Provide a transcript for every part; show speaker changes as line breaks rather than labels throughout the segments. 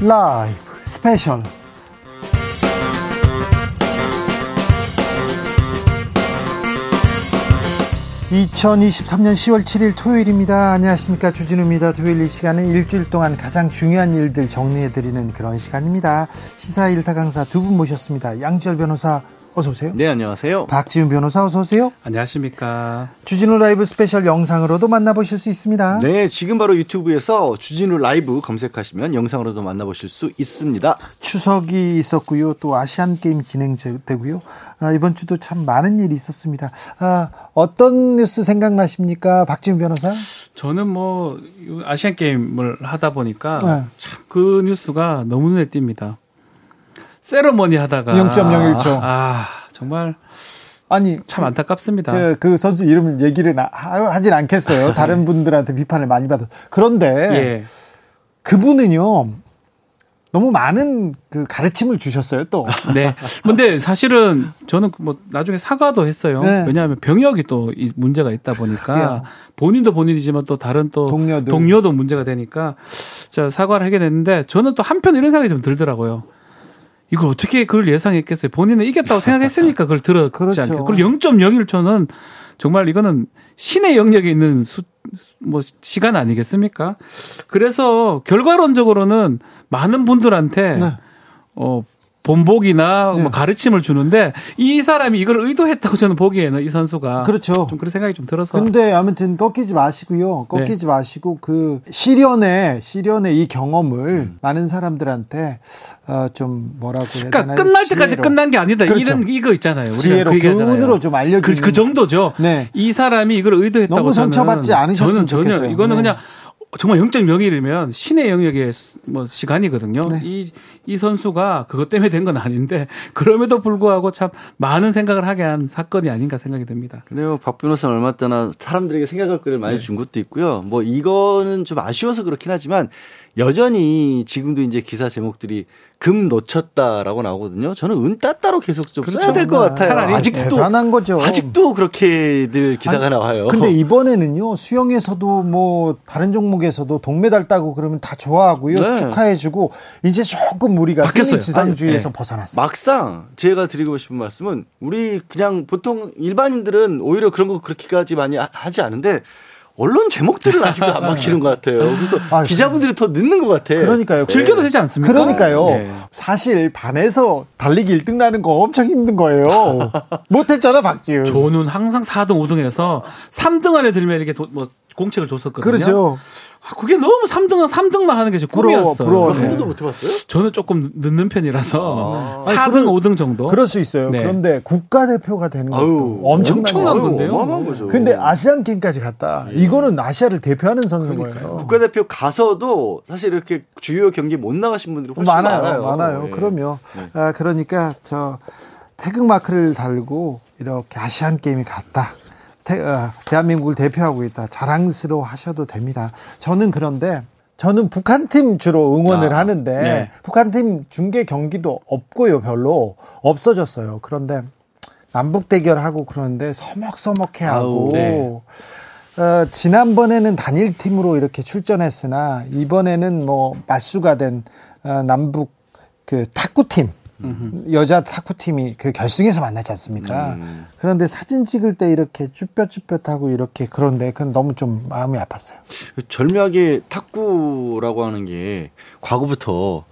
라이브 스페셜 2023년 10월 7일 토요일입니다. 안녕하십니까. 주진우입니다. 토요일 이 시간은 일주일 동안 가장 중요한 일들 정리해드리는 그런 시간입니다. 시사 일타 강사 두 분 모셨습니다. 양지열 변호사 어서 오세요.
네, 안녕하세요.
박지훈 변호사 어서 오세요.
안녕하십니까.
주진우 라이브 스페셜 영상으로도 만나보실 수 있습니다.
네, 지금 바로 유튜브에서 주진우 라이브 검색하시면 영상으로도 만나보실 수 있습니다.
추석이 있었고요. 또 아시안 게임 진행되고요. 아, 이번 주도 참 많은 일이 있었습니다. 아, 어떤 뉴스 생각나십니까? 박지훈 변호사?
저는 뭐 아시안 게임을 하다 보니까 네. 참그 뉴스가 너무 눈에 띕니다. 세러머니 하다가
0.01초.
아, 정말 아니 참 안타깝습니다.
그 선수 이름 얘기를 하 진 않겠어요. 다른 분들한테 비판을 많이 받아. 그런데 예. 그분은요. 너무 많은 그 가르침을 주셨어요, 또.
네. 근데 사실은 저는 뭐 나중에 사과도 했어요. 네. 왜냐하면 병역이 또 문제가 있다 보니까 본인도 본인이지만 또 다른 또 동료도. 동료도 문제가 되니까 자, 사과를 하게 됐는데 저는 또 한편 이런 생각이 좀 들더라고요. 이걸 어떻게 그걸 예상했겠어요? 본인은 이겼다고 생각했으니까 그걸 들었지 그렇죠. 않겠 그리고 0.01초는 정말 이거는 신의 영역에 있는 수, 뭐 시간 아니겠습니까? 그래서 결과론적으로는 많은 분들한테 네. 어 본보기나 네. 뭐 가르침을 주는데 이 사람이 이걸 의도했다고 저는 보기에는 이 선수가
그렇죠.
좀 그런 생각이 좀 들어서.
근데 아무튼 꺾이지 마시고요. 꺾이지 네. 마시고 그 시련의 시련의 이 경험을 음. 많은 사람들한테 어, 좀 뭐라고 해야
그러니까 끝날 때까지 지혜로. 끝난 게 아니다. 그렇죠. 이런 이거 있잖아요.
우리가 그 교훈으로 좀 알려
그, 그, 정도죠. 네. 이 사람이 이걸 의도했다고
너무 상처받지 않으셨으면 저는 전혀 좋겠어요.
이거는 네. 그냥 정말 0.01이면 신의 영역의 뭐 시간이거든요. 네. 이, 이 선수가 그것 때문에 된 건 아닌데 그럼에도 불구하고 참 많은 생각을 하게 한 사건이 아닌가 생각이 듭니다.
그래요. 박 변호사는 얼마 때나 사람들에게 생각할 거를 많이 네. 준 것도 있고요. 뭐 이거는 좀 아쉬워서 그렇긴 하지만 여전히 지금도 이제 기사 제목들이 금 놓쳤다라고 나오거든요. 저는 은 따따로 계속 좀 그렇죠. 써야 될 것 같아요. 아직도
대단한 거죠.
아직도 그렇게들 기사가 아니, 나와요.
근데 이번에는요 수영에서도 뭐 다른 종목에서도 동메달 따고 그러면 다 좋아하고요 네. 축하해주고 이제 조금 우리가 바뀌었어요. 지상주의에서 네. 벗어났어요.
막상 제가 드리고 싶은 말씀은 우리 그냥 보통 일반인들은 오히려 그런 거 그렇게까지 많이 하지 않은데 언론 제목들은 아직도 안 막히는 것 같아요. 그래서 아, 기자분들이 더 늦는 것 같아.
그러니까요.
즐겨도 되지 않습니까?
그러니까요. 네. 사실 반에서 달리기 1등 나는 거 엄청 힘든 거예요. 못했잖아, 박지윤.
저는 항상 4등, 5등에서 3등 안에 들면 이렇게 도, 뭐 공책을 줬었거든요.
그렇죠.
아, 그게 너무 3등, 3등만 하는 게 제 꿈이었어요.
부러워. 네. 한 번도 못 해봤어요?
저는 조금 늦는 편이라서 아. 4등, 아니, 5등 정도.
그럴 수 있어요. 네. 그런데 국가대표가 되는 것도 아유, 엄청난,
엄청난 건데요.
어마어마한 거죠.
근데 아시안 게임까지 갔다. 네. 이거는 아시아를 대표하는 선수인 거예요.
국가대표 가서도 사실 이렇게 주요 경기 못 나가신 분들이 훨씬 많아요.
많아요. 많아요. 네. 그럼요. 네. 아, 그러니까 저 태극 마크를 달고 이렇게 아시안 게임이 갔다. 어, 대한민국을 대표하고 있다. 자랑스러워 하셔도 됩니다. 저는 그런데 저는 북한 팀 주로 응원을 아, 하는데 네. 북한 팀 중계 경기도 없고요. 별로 없어졌어요. 그런데 남북 대결하고 그러는데 서먹서먹해 하고 네. 어, 지난번에는 단일 팀으로 이렇게 출전했으나 이번에는 뭐 맞수가 된 어, 남북 그 탁구팀 여자 탁구팀이 그 결승에서 만나지 않습니까? 음. 그런데 사진 찍을 때 이렇게 쭈뼛쭈뼛하고 이렇게 그런데 그건 너무 좀 마음이 아팠어요.
절묘하게 탁구라고 하는 게 과거부터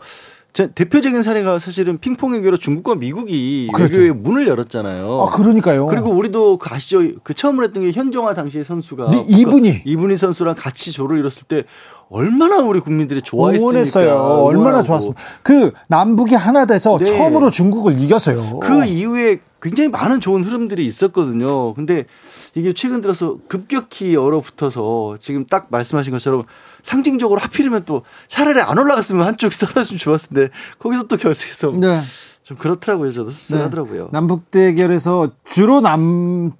대표적인 사례가 사실은 핑퐁 외교로 중국과 미국이 그렇죠. 외교의 문을 열었잖아요.
아, 그러니까요.
그리고 우리도 그 아시죠? 그 처음으로 했던 게 현정화 당시의 선수가
네, 이분이
이분이 선수랑 같이 조를 이뤘을 때 얼마나 우리 국민들이 좋아했습니까?
응원했어요. 얼마나 좋았습니까? 그 남북이 하나 돼서 네. 처음으로 중국을 이겼어요.
그 이후에 굉장히 많은 좋은 흐름들이 있었거든요. 근데 이게 최근 들어서 급격히 얼어붙어서 지금 딱 말씀하신 것처럼 상징적으로 하필이면 또 차라리 안 올라갔으면 한쪽 떨어지면 좋았을 텐데 거기서 또 결승해서 네. 좀 그렇더라고요. 저도 씁쓸하더라고요. 네.
남북 대결에서 주로 남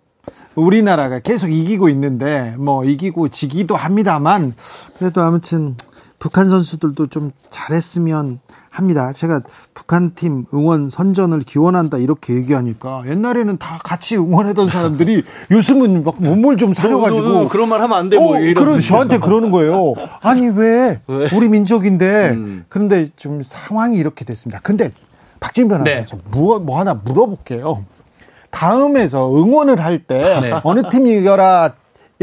우리나라가 계속 이기고 있는데 뭐 이기고 지기도 합니다만 그래도 아무튼 북한 선수들도 좀 잘했으면 합니다. 제가 북한 팀 응원 선전을 기원한다 이렇게 얘기하니까 옛날에는 다 같이 응원하던 사람들이 요즘은 막 몸을 좀 사려가지고
그런 말 하면 안 돼. 뭐 어,
그런 저한테 그러는 거예요. 아니 왜, 왜? 우리 민족인데 음. 그런데 좀 상황이 이렇게 됐습니다. 근데 박진변 네. 아나운서 뭐, 뭐 하나 물어볼게요. 다음에서 응원을 할때 네. 어느 팀이 이겨라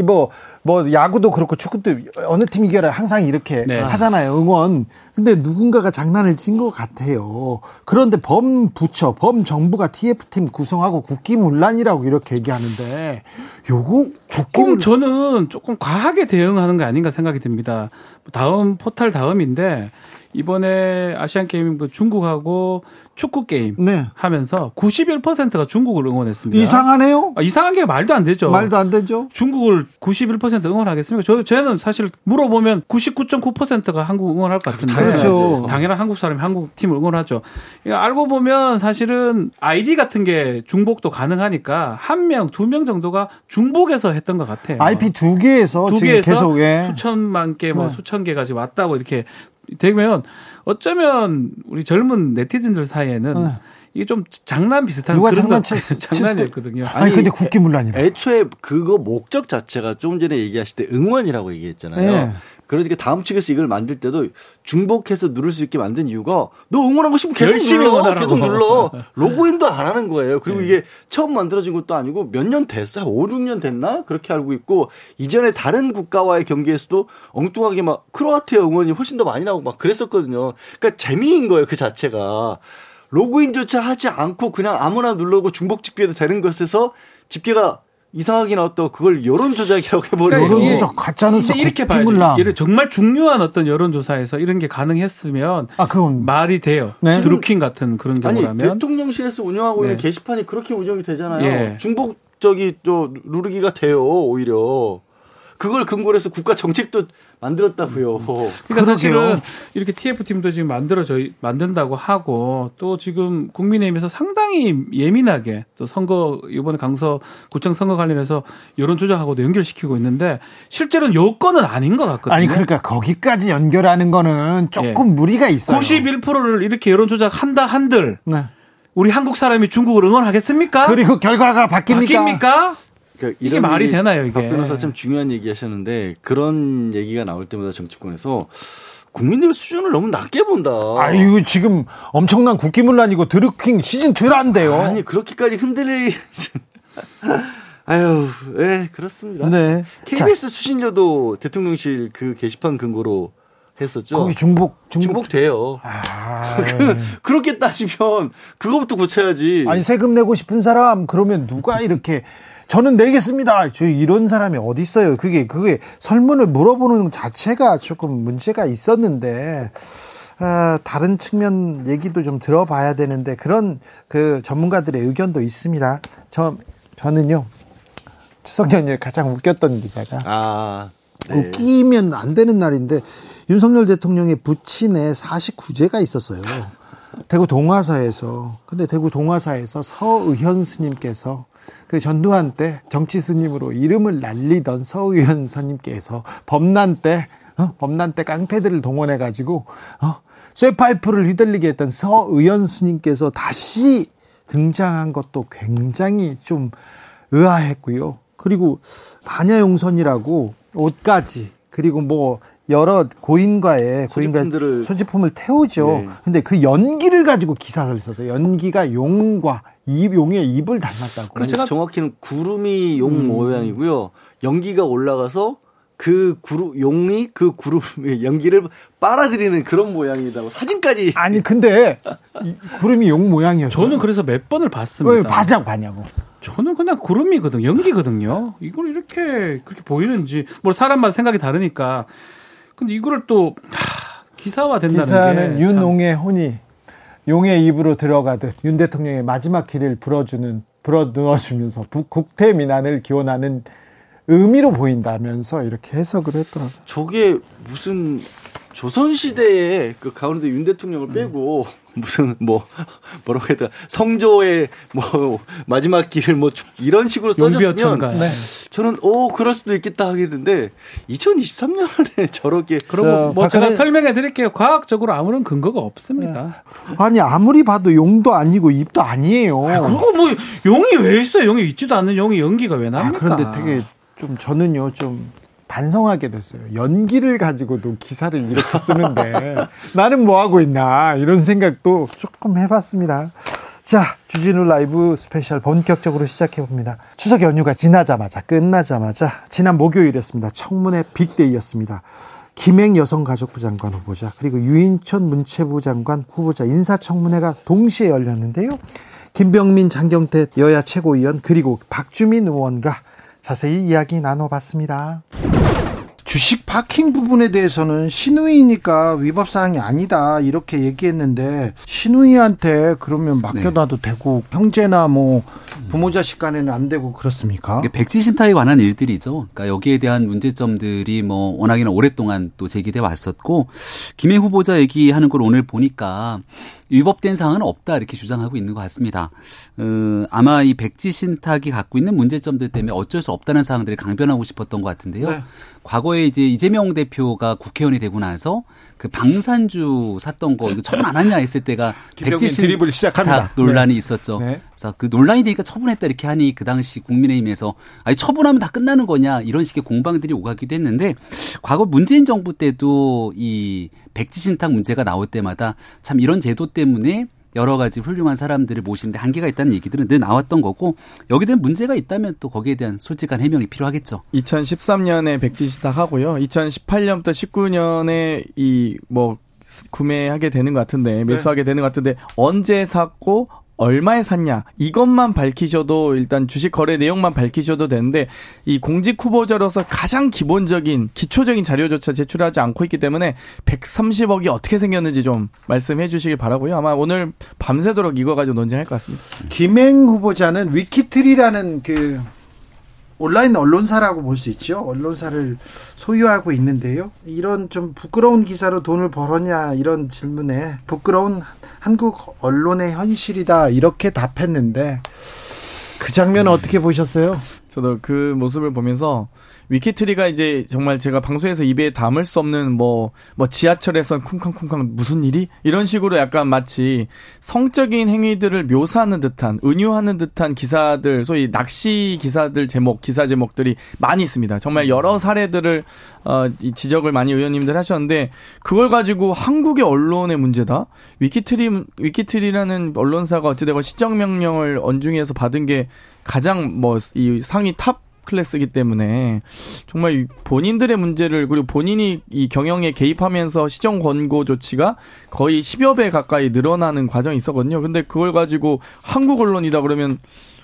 뭐 뭐 야구도 그렇고 축구도 어느 팀 이겨라 항상 이렇게 네. 하잖아요 응원. 근데 누군가가 장난을 친 것 같아요. 그런데 범 부처 범 정부가 TF 팀 구성하고 국기문란이라고 이렇게 얘기하는데 요거
조금 저는 조금 과하게 대응하는 게 아닌가 생각이 듭니다. 다음 포탈 다음인데 이번에 아시안 게임 그 중국하고 축구 게임 네. 하면서 91%가 중국을 응원했습니다.
이상하네요.
아, 이상한 게 말도 안 되죠.
말도 안 되죠.
중국을 91% 응원하겠습니까? 저 저는 사실 물어보면 99.9%가 한국 응원할 것 같은데.
그렇죠.
당연한 한국 사람이 한국 팀을 응원하죠. 알고 보면 사실은 아이디 같은 게 중복도 가능하니까 한 명, 두 명 정도가 중복에서 했던 것 같아요.
IP 두 개에서 두 개에서 계속, 예.
수천만 개, 뭐 네. 수천 개가 지금 왔다고 이렇게 되면 어쩌면 우리 젊은 네티즌들 사이에는 네. 이게 좀 장난 비슷한
누가 그런 장난
장난이었거든요.
아니, 아니 근데 국기문란이라.
애초에 그거 목적 자체가 조금 전에 얘기하실 때 응원이라고 얘기했잖아요. 네. 그러니까 다음 측에서 이걸 만들 때도 중복해서 누를 수 있게 만든 이유가 너 응원하고 싶으면 계속 열심히 눌러. 계속 눌러. 로그인도 안 하는 거예요. 그리고 네. 이게 처음 만들어진 것도 아니고 몇 년 됐어요. 5, 6년 됐나? 그렇게 알고 있고 이전에 다른 국가와의 경기에서도 엉뚱하게 막 크로아티아 응원이 훨씬 더 많이 나오고 막 그랬었거든요. 그러니까 재미인 거예요. 그 자체가. 로그인조차 하지 않고 그냥 아무나 눌러고 중복 집계도 되는 것에서 집계가 이상하게 나왔다 그걸 여론 조작이라고 해버리고
그러니까 여론 조작 가짜 뉴스
이렇게 봐야죠. 정말 중요한 어떤 여론 조사에서 이런 게 가능했으면 아 그건 말이 돼요. 네? 드루킹 같은 그런 경우라면
아니, 대통령실에서 운영하고 네. 있는 게시판이 그렇게 운영이 되잖아요. 예. 중복 적이 또 누르기가 돼요 오히려 그걸 근거로 해서 국가 정책도 만들었다고요.
그러니까 그러게요. 사실은 이렇게 TF 팀도 지금 만들어져 만든다고 하고 또 지금 국민의힘에서 상당히 예민하게 또 선거 이번에 강서 구청 선거 관련해서 여론 조작하고도 연결시키고 있는데 실제로는 요건은 아닌 것 같거든요.
아니 그러니까 거기까지 연결하는 거는 조금 예. 무리가 있어요.
91%를 이렇게 여론 조작한다 한들 네. 우리 한국 사람이 중국을 응원하겠습니까?
그리고 결과가 바뀝니까?
바뀝니까? 그러니까 이게 말이 되나요, 이게? 박
변호사 참 중요한 얘기 하셨는데 그런 얘기가 나올 때마다 정치권에서 국민들 수준을 너무 낮게 본다.
아유, 지금 엄청난 국기문란이고 드루킹 시즌 2라는데요.
아니, 그렇게까지 흔들릴. 아유, 예, 네, 그렇습니다. 네. KBS 자. 수신료도 대통령실 그 게시판 근거로 했었죠.
거기 중복,
중복, 중복 돼요. 아, 그, 그렇게 따지면 그거부터 고쳐야지.
아니, 세금 내고 싶은 사람, 그러면 누가 이렇게 저는 내겠습니다. 저 이런 사람이 어디 있어요? 그게 그게 설문을 물어보는 자체가 조금 문제가 있었는데 어, 다른 측면 얘기도 좀 들어봐야 되는데 그런 그 전문가들의 의견도 있습니다. 저 저는요 추석 연휴에 가장 웃겼던 기사가 아, 네. 웃기면 안 되는 날인데 윤석열 대통령의 부친의 49제가 있었어요. 대구 동화사에서 근데 대구 동화사에서 서의현 스님께서 그 전두환 때 정치 스님으로 이름을 날리던 서의현 스님께서 범난 때 어? 범난 때 깡패들을 동원해 가지고 어? 쇠파이프를 휘둘리게 했던 서의현 스님께서 다시 등장한 것도 굉장히 좀 의아했고요. 그리고 반야용선이라고 옷까지 그리고 뭐 여러 고인과의 고인과 소지품을 태우죠. 네. 근데 그 연기를 가지고 기사를 써서 연기가 용과 입 용의 입을 닮았다고.
그렇죠. 정확히는 구름이 용 음. 모양이고요. 연기가 올라가서 그 구름 용이 그 구름의 연기를 빨아들이는 그런 모양이다고 사진까지.
아니 근데 구름이 용 모양이었어요.
저는 그래서 몇 번을 봤습니다.
왜 봤냐고 봤냐고.
저는 그냥 구름이거든 연기거든요. 이걸 이렇게 그렇게 보이는지 뭐 사람마다 생각이 다르니까 근데 이거를 또 하, 기사화 된다는
기사는 윤용의 혼이 용의 입으로 들어가듯 윤 대통령의 마지막 길을 불어주는 불어 넣어주면서 국태 민안을 기원하는 의미로 보인다면서 이렇게 해석을 했더라고요.
저게 무슨 조선 시대에 그 가운데 윤 대통령을 빼고 음. 무슨 뭐 뭐라고 해야 되나 성조의 뭐 마지막 길을 뭐 이런 식으로 써졌으면 네. 저는 오 그럴 수도 있겠다 하겠는데 2023년에 저렇게
그럼 뭐 제가 설명해 드릴게요. 과학적으로 아무런 근거가 없습니다.
네. 아니 아무리 봐도 용도 아니고 입도 아니에요.
아, 그거 뭐 용이 왜 있어요? 용이 있지도 않는 용이 연기가 왜 납니까?
아, 그런데 되게 좀 저는요 좀 반성하게 됐어요. 연기를 가지고도 기사를 이렇게 쓰는데 나는 뭐 하고 있나 이런 생각도 조금 해봤습니다. 자, 주진우 라이브 스페셜 본격적으로 시작해 봅니다. 추석 연휴가 지나자마자 끝나자마자 지난 목요일이었습니다. 청문회 big day였습니다. 김행 여성가족부 장관 후보자 그리고 유인촌 문체부 장관 후보자 인사청문회가 동시에 열렸는데요. 김병민 장경태 여야 최고위원 그리고 박주민 의원과 자세히 이야기 나눠봤습니다. 주식 parking 부분에 대해서는 시누이니까 위법 사항이 아니다 이렇게 얘기했는데 시누이한테 그러면 맡겨놔도 네. 되고 형제나 뭐 부모 자식 간에는 안 되고 그렇습니까?
백지 신탁에 관한 일들이죠. 그러니까 여기에 대한 문제점들이 뭐 워낙에나 오랫동안 또 제기돼 왔었고 김해 후보자 얘기하는 걸 오늘 보니까 위법된 사항은 없다 이렇게 주장하고 있는 것 같습니다. 어, 아마 이 백지 신탁이 갖고 있는 문제점들 때문에 어쩔 수 없다는 사항들을 강변하고 싶었던 것 같은데요. 네. 과거에 이제 이재명 대표가 국회의원이 되고 나서 그 방산주 샀던 거 이거 처분 안 했냐 했을 때가
백지신 드립을 시작합니다.
논란이 네. 있었죠. 네. 그래서 그 논란이 되니까 처분했다 이렇게 하니 그 당시 국민의힘에서 아니 처분하면 다 끝나는 거냐 이런 식의 공방들이 오가기도 했는데 과거 문재인 정부 때도 이 백지신탁 문제가 나올 때마다 참 이런 제도 때문에 여러 가지 훌륭한 사람들을 모시는데 한계가 있다는 얘기들은 늘 나왔던 거고 여기에 대한 문제가 있다면 또 거기에 대한 솔직한 해명이 필요하겠죠.
2013년에 백지 시작하고요. 2018년부터 19년에 이 뭐 구매하게 되는 것 같은데 매수하게 네. 되는 것 같은데 언제 샀고 얼마에 샀냐 이것만 밝히셔도 일단 주식 거래 내용만 밝히셔도 되는데 이 공직 후보자로서 가장 기본적인 기초적인 자료조차 제출하지 않고 있기 때문에 130억이 어떻게 생겼는지 좀 말씀해 주시길 바라고요. 아마 오늘 밤새도록 이거 가지고 논쟁할 것 같습니다.
김행 후보자는 위키트리라는 그 온라인 언론사라고 볼 수 있죠. 언론사를 소유하고 있는데요. 이런 좀 부끄러운 기사로 돈을 벌었냐 이런 질문에 부끄러운 한국 언론의 현실이다 이렇게 답했는데 그 장면 은 어떻게 보셨어요?
저도 그 모습을 보면서 위키트리가 이제 정말 제가 방송에서 입에 담을 수 없는 뭐, 뭐 지하철에서 쿵쾅쿵쾅 무슨 일이? 이런 식으로 약간 마치 성적인 행위들을 묘사하는 듯한, 은유하는 듯한 기사들, 소위 낚시 기사들 제목, 기사 제목들이 많이 있습니다. 정말 여러 사례들을, 어, 이 지적을 많이 의원님들 하셨는데, 그걸 가지고 한국의 언론의 문제다? 위키트리, 위키트리라는 언론사가 어찌되건 시정 명령을 언중위에서 받은 게 가장 뭐, 이 상위 top class이기 때문에 정말 본인들의 문제를 그리고 본인이 이 경영에 개입하면서 시정 권고 조치가 거의 10여 배 가까이 늘어나는 과정이 있었거든요. 근데 그걸 가지고 한국 언론이다 그러면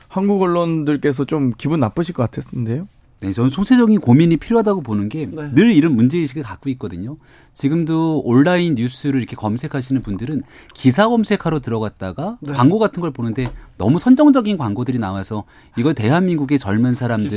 한국 언론들께서 좀 기분 나쁘실 것 같았는데요.
네, 저는 총체적인 고민이 필요하다고 보는 게늘 네. 이런 문제의식을 갖고 있거든요. 지금도 온라인 뉴스를 이렇게 검색하시는 분들은 기사 검색하러 들어갔다가 네. 광고 같은 걸 보는데 너무 선정적인 광고들이 나와서 이걸 대한민국의 젊은 사람들,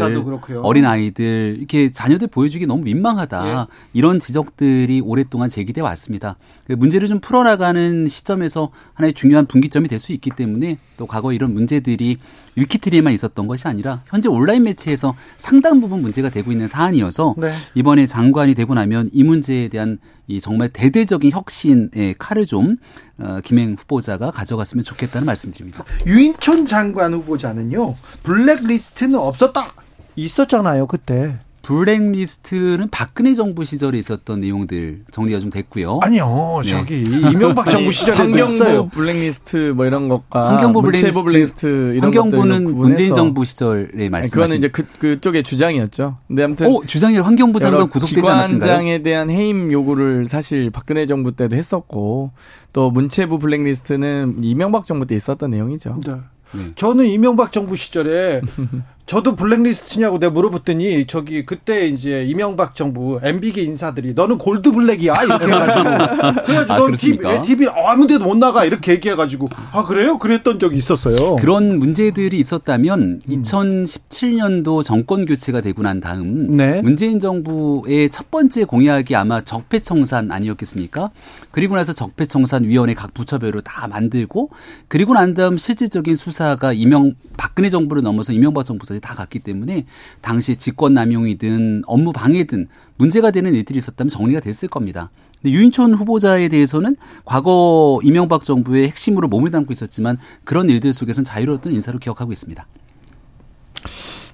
어린 아이들 이렇게 자녀들 보여주기 너무 민망하다 예. 이런 지적들이 오랫동안 제기돼 왔습니다. 그 문제를 좀 풀어나가는 시점에서 하나의 중요한 분기점이 될 수 있기 때문에 또 과거 이런 문제들이 위키트리에만 있었던 것이 아니라 현재 온라인 매체에서 상당 부분 문제가 되고 있는 사안이어서 네. 이번에 장관이 되고 나면 이 문제에 대한 이 정말 대대적인 혁신의 칼을 좀 어, 김행 후보자가 가져갔으면 좋겠다는 말씀드립니다.
유인촌 장관 후보자는요 블랙리스트는 없었다 있었잖아요 그때.
블랙리스트는 박근혜 정부 시절에 있었던 내용들 정리가 좀 됐고요.
아니요, 네. 저기 이명박 정부 시절에
환경부 블랙리스트 뭐 이런 것과 환경부 블랙리스트, 블랙리스트 이런
환경부는 문재인 정부 시절에 말씀.
그거는 이제 그 그쪽의 주장이었죠. 근데 아무튼
오, 주장이 환경부 장관 구속되지 않았던가요?
기관장에 대한 해임 요구를 사실 박근혜 정부 때도 했었고 또 문체부 블랙리스트는 이명박 정부 때 있었던 내용이죠. 네.
네. 저는 이명박 정부 시절에 저도 블랙리스트냐고 내가 물어봤더니 저기 그때 이제 이명박 정부 MB계 인사들이 너는 골드 블랙이야 이렇게 해가지고 그래가지고 아, 넌 TV, TV 아무데도 못 나가 이렇게 얘기해가지고 아 그래요? 그랬던 적이 있었어요.
그런 문제들이 있었다면 음. 2017년도 정권 교체가 되고 난 다음 네. 문재인 정부의 첫 번째 공약이 아마 적폐청산 아니었겠습니까? 그리고 나서 적폐청산 위원회 각 부처별로 다 만들고 그리고 난 다음 실질적인 수사가 이명 박근혜 정부를 넘어서 이명박 정부 다 갔기 때문에 당시 직권 남용이든 업무 방해든 문제가 되는 일들이 있었다면 정리가 됐을 겁니다. 유인촌 후보자에 대해서는 과거 이명박 정부의 핵심으로 몸을 담고 있었지만 그런 일들 속에서는 자유로웠던 인사로 기억하고 있습니다.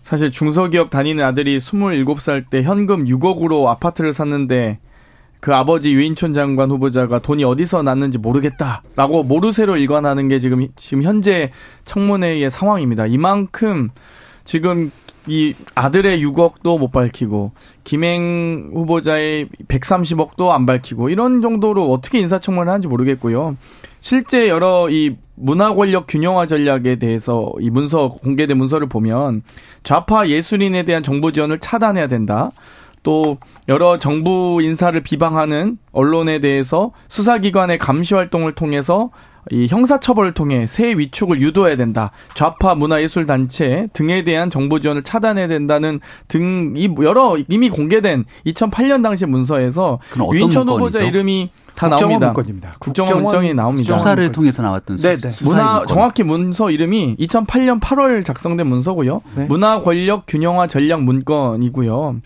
사실 중소기업 다니는 아들이 27살 때 현금 6억으로 아파트를 샀는데 그 아버지 유인촌 장관 후보자가 돈이 어디서 났는지 모르겠다라고 모르쇠로 일관하는 게 지금 지금 현재 청문회의 상황입니다. 이만큼 지금 이 아들의 6억도 못 밝히고 김행 후보자의 130억도 안 밝히고 이런 정도로 어떻게 인사청문을 하는지 모르겠고요. 실제 여러 이 문화 권력 균형화 전략에 대해서 이 문서 공개된 문서를 보면 좌파 예술인에 대한 정보 지원을 차단해야 된다. 또 여러 정부 인사를 비방하는 언론에 대해서 수사기관의 감시 활동을 통해서 이 형사처벌을 통해 새 위축을 유도해야 된다. 좌파 문화예술단체 등에 대한 정보 지원을 차단해야 된다는 등 이 여러 이미 공개된 2008년 당시 문서에서 유인천 후보자 이름이 다 나옵니다.
문건입니다.
국정원 문건이 나옵니다.
수사를 통해서 나왔던 수, 네네.
문화 문건. 정확히 문서 이름이 2008년 8월 작성된 문서고요. 네. 문화 권력 균형화 전략 문건이고요.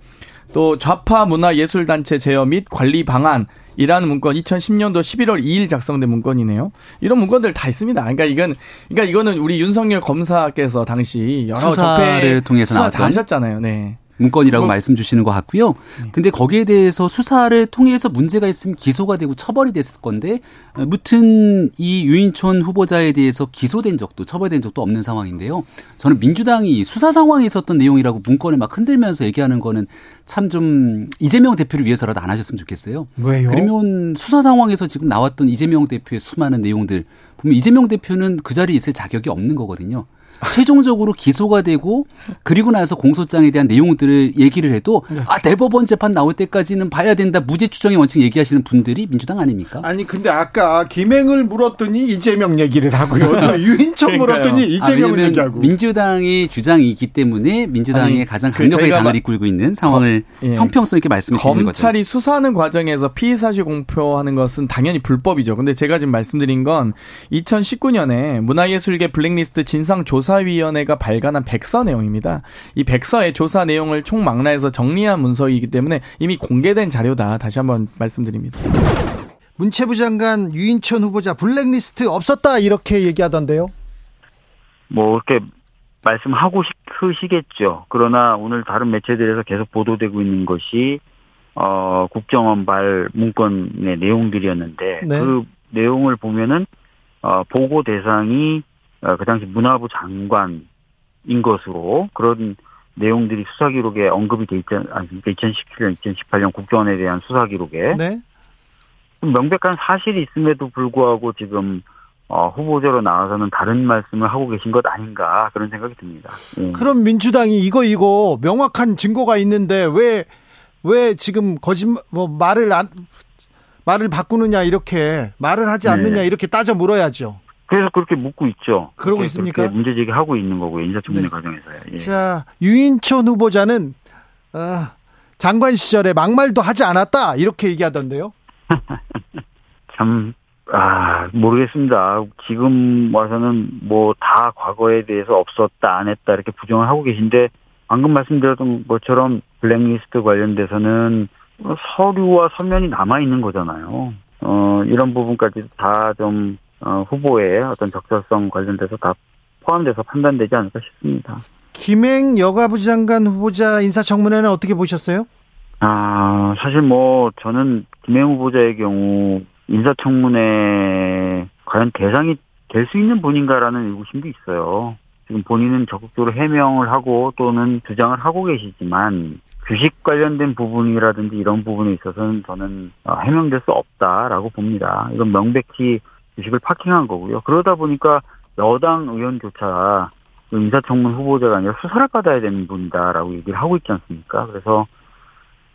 또 좌파 문화예술단체 제어 및 관리 방안 이라는 문건 2010년도 11월 2일 작성된 문건이네요. 이런 문건들 다 있습니다. 그러니까 이건 그러니까 이거는 우리 윤석열 검사께서 당시
여러 수사를 통해서
수사 다 하셨잖아요. 네.
문건이라고 뭐, 말씀 주시는 것 같고요. 네. 근데 거기에 대해서 수사를 통해서 문제가 있으면 기소가 되고 처벌이 됐을 건데 무튼 이 유인촌 후보자에 대해서 기소된 적도 처벌된 적도 없는 상황인데요. 저는 민주당이 수사 상황에 있었던 내용이라고 문건을 막 흔들면서 얘기하는 거는 참 좀 이재명 대표를 위해서라도 안 하셨으면 좋겠어요.
왜요?
그러면 수사 상황에서 지금 나왔던 이재명 대표의 수많은 내용들 보면 이재명 대표는 그 자리에 있을 자격이 없는 거거든요. 최종적으로 기소가 되고 그리고 나서 공소장에 대한 내용들을 얘기를 해도 네. 아 대법원 재판 나올 때까지는 봐야 된다 무죄 추정의 원칙 얘기하시는 분들이 민주당 아닙니까?
아니 근데 아까 김행을 물었더니 이재명 얘기를 하고요. 유인천 물었더니 이재명 아, 얘기하고
민주당의 주장이기 때문에 민주당의 아니, 가장 그 강력하게 그 당을 이끌고 있는 상황을 거, 예. 형평성 있게 말씀해 주는
거죠. 검찰이 수사하는 과정에서 피의 사실 공표하는 것은 당연히 불법이죠. 근데 제가 지금 말씀드린 건 2019년에 문화예술계 블랙리스트 진상 조사 조사위원회가 발간한 백서 내용입니다. 이 백서의 조사 내용을 총망라해서 정리한 문서이기 때문에 이미 공개된 자료다. 다시 한번 말씀드립니다.
문체부 장관 유인천 후보자 블랙리스트 없었다 이렇게 얘기하던데요.
뭐 이렇게 말씀하고 싶으시겠죠. 그러나 오늘 다른 매체들에서 계속 보도되고 있는 것이 어 국정원 발 문건의 내용들이었는데 네. 그 내용을 보면은 어 보고 대상이 어, 그 당시 문화부 장관인 것으로 그런 내용들이 수사 기록에 언급이 돼 있지 않습니까? 2017년, 2018년 국정원에 대한 수사 기록에. 네. 명백한 사실이 있음에도 불구하고 지금 어, 후보자로 나와서는 다른 말씀을 하고 계신 것 아닌가 그런 생각이 듭니다.
예. 그럼 민주당이 이거 이거 명확한 증거가 있는데 왜 왜 지금 거짓말 뭐 말을 안 말을 바꾸느냐 이렇게 말을 하지 않느냐 네. 이렇게 따져 물어야죠.
그래서 그렇게 묻고 있죠.
그러고 있습니까?
문제 제기하고 있는 거고요. 인사청문회 네. 과정에서요.
예. 자, 유인촌 후보자는 어, 장관 시절에 막말도 하지 않았다 이렇게 얘기하던데요.
참, 아, 모르겠습니다. 지금 와서는 뭐 다 과거에 대해서 없었다, 안 했다 이렇게 부정을 하고 계신데 방금 말씀드렸던 것처럼 블랙리스트 관련돼서는 서류와 서면이 남아 있는 거잖아요. 어, 이런 부분까지 다 좀 어, 후보의 어떤 적절성 관련돼서 다 포함돼서 판단되지 않을까 싶습니다.
김행 여가부 장관 후보자 인사청문회는 어떻게 보셨어요?
아 사실 뭐 저는 김행 후보자의 경우 인사청문회 과연 대상이 될 수 있는 분인가라는 의구심도 있어요. 지금 본인은 적극적으로 해명을 하고 또는 주장을 하고 계시지만 규식 관련된 부분이라든지 이런 부분에 있어서는 저는 어, 해명될 수 없다라고 봅니다. 이건 명백히 주식을 파킹한 거고요. 그러다 보니까 여당 의원조차 그 인사청문 후보자가 아니라 수사를 받아야 되는 분이다라고 얘기를 하고 있지 않습니까? 그래서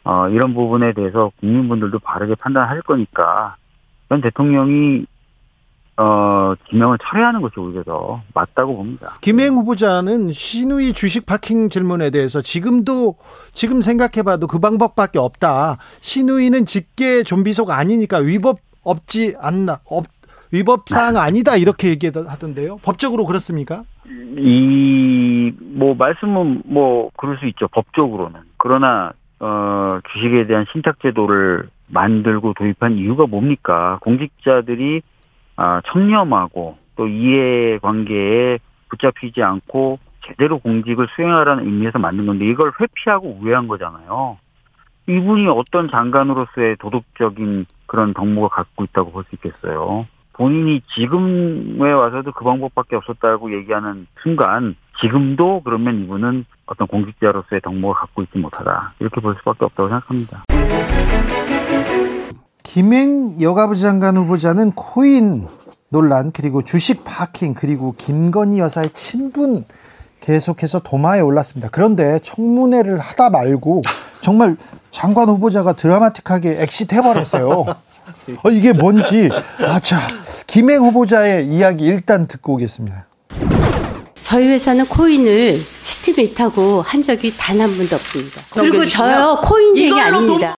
어, 이런 부분에 대해서 국민분들도 바르게 판단할 거니까 전 대통령이 어, 지명을 철회하는 것이 오히려 더 맞다고 봅니다.
김행 후보자는 시누이 주식 parking 질문에 대해서 지금도 지금 생각해봐도 그 방법밖에 없다. 시누이는 직계 존비속 아니니까 위법 없지 않나 업, 위법 사항 아니다 이렇게 얘기하던데요. 법적으로 그렇습니까?
이 뭐 말씀은 뭐 그럴 수 있죠. 법적으로는 그러나 어 주식에 대한 신탁 제도를 만들고 도입한 이유가 뭡니까? 공직자들이 아, 청렴하고 또 이해관계에 붙잡히지 않고 제대로 공직을 수행하라는 의미에서 만든 건데 이걸 회피하고 우회한 거잖아요. 이분이 어떤 장관으로서의 도덕적인 그런 덕목을 갖고 있다고 볼 수 있겠어요. 본인이 지금에 와서도 그 방법밖에 없었다고 얘기하는 순간 지금도 그러면 이분은 어떤 공직자로서의 덕목을 갖고 있지 못하다 이렇게 볼 수밖에 없다고 생각합니다.
김행 여가부 장관 후보자는 코인 논란 그리고 주식 parking 그리고 김건희 여사의 친분 계속해서 도마에 올랐습니다. 그런데 청문회를 하다 말고 정말 장관 후보자가 드라마틱하게 exit 해버렸어요. 어, 이게 뭔지 아자 김행 후보자의 이야기 일단 듣고 오겠습니다.
저희 회사는 코인을 Steemit하고 한 적이 단 한 번도 없습니다. 그리고 저요 코인쟁이 아닙니다.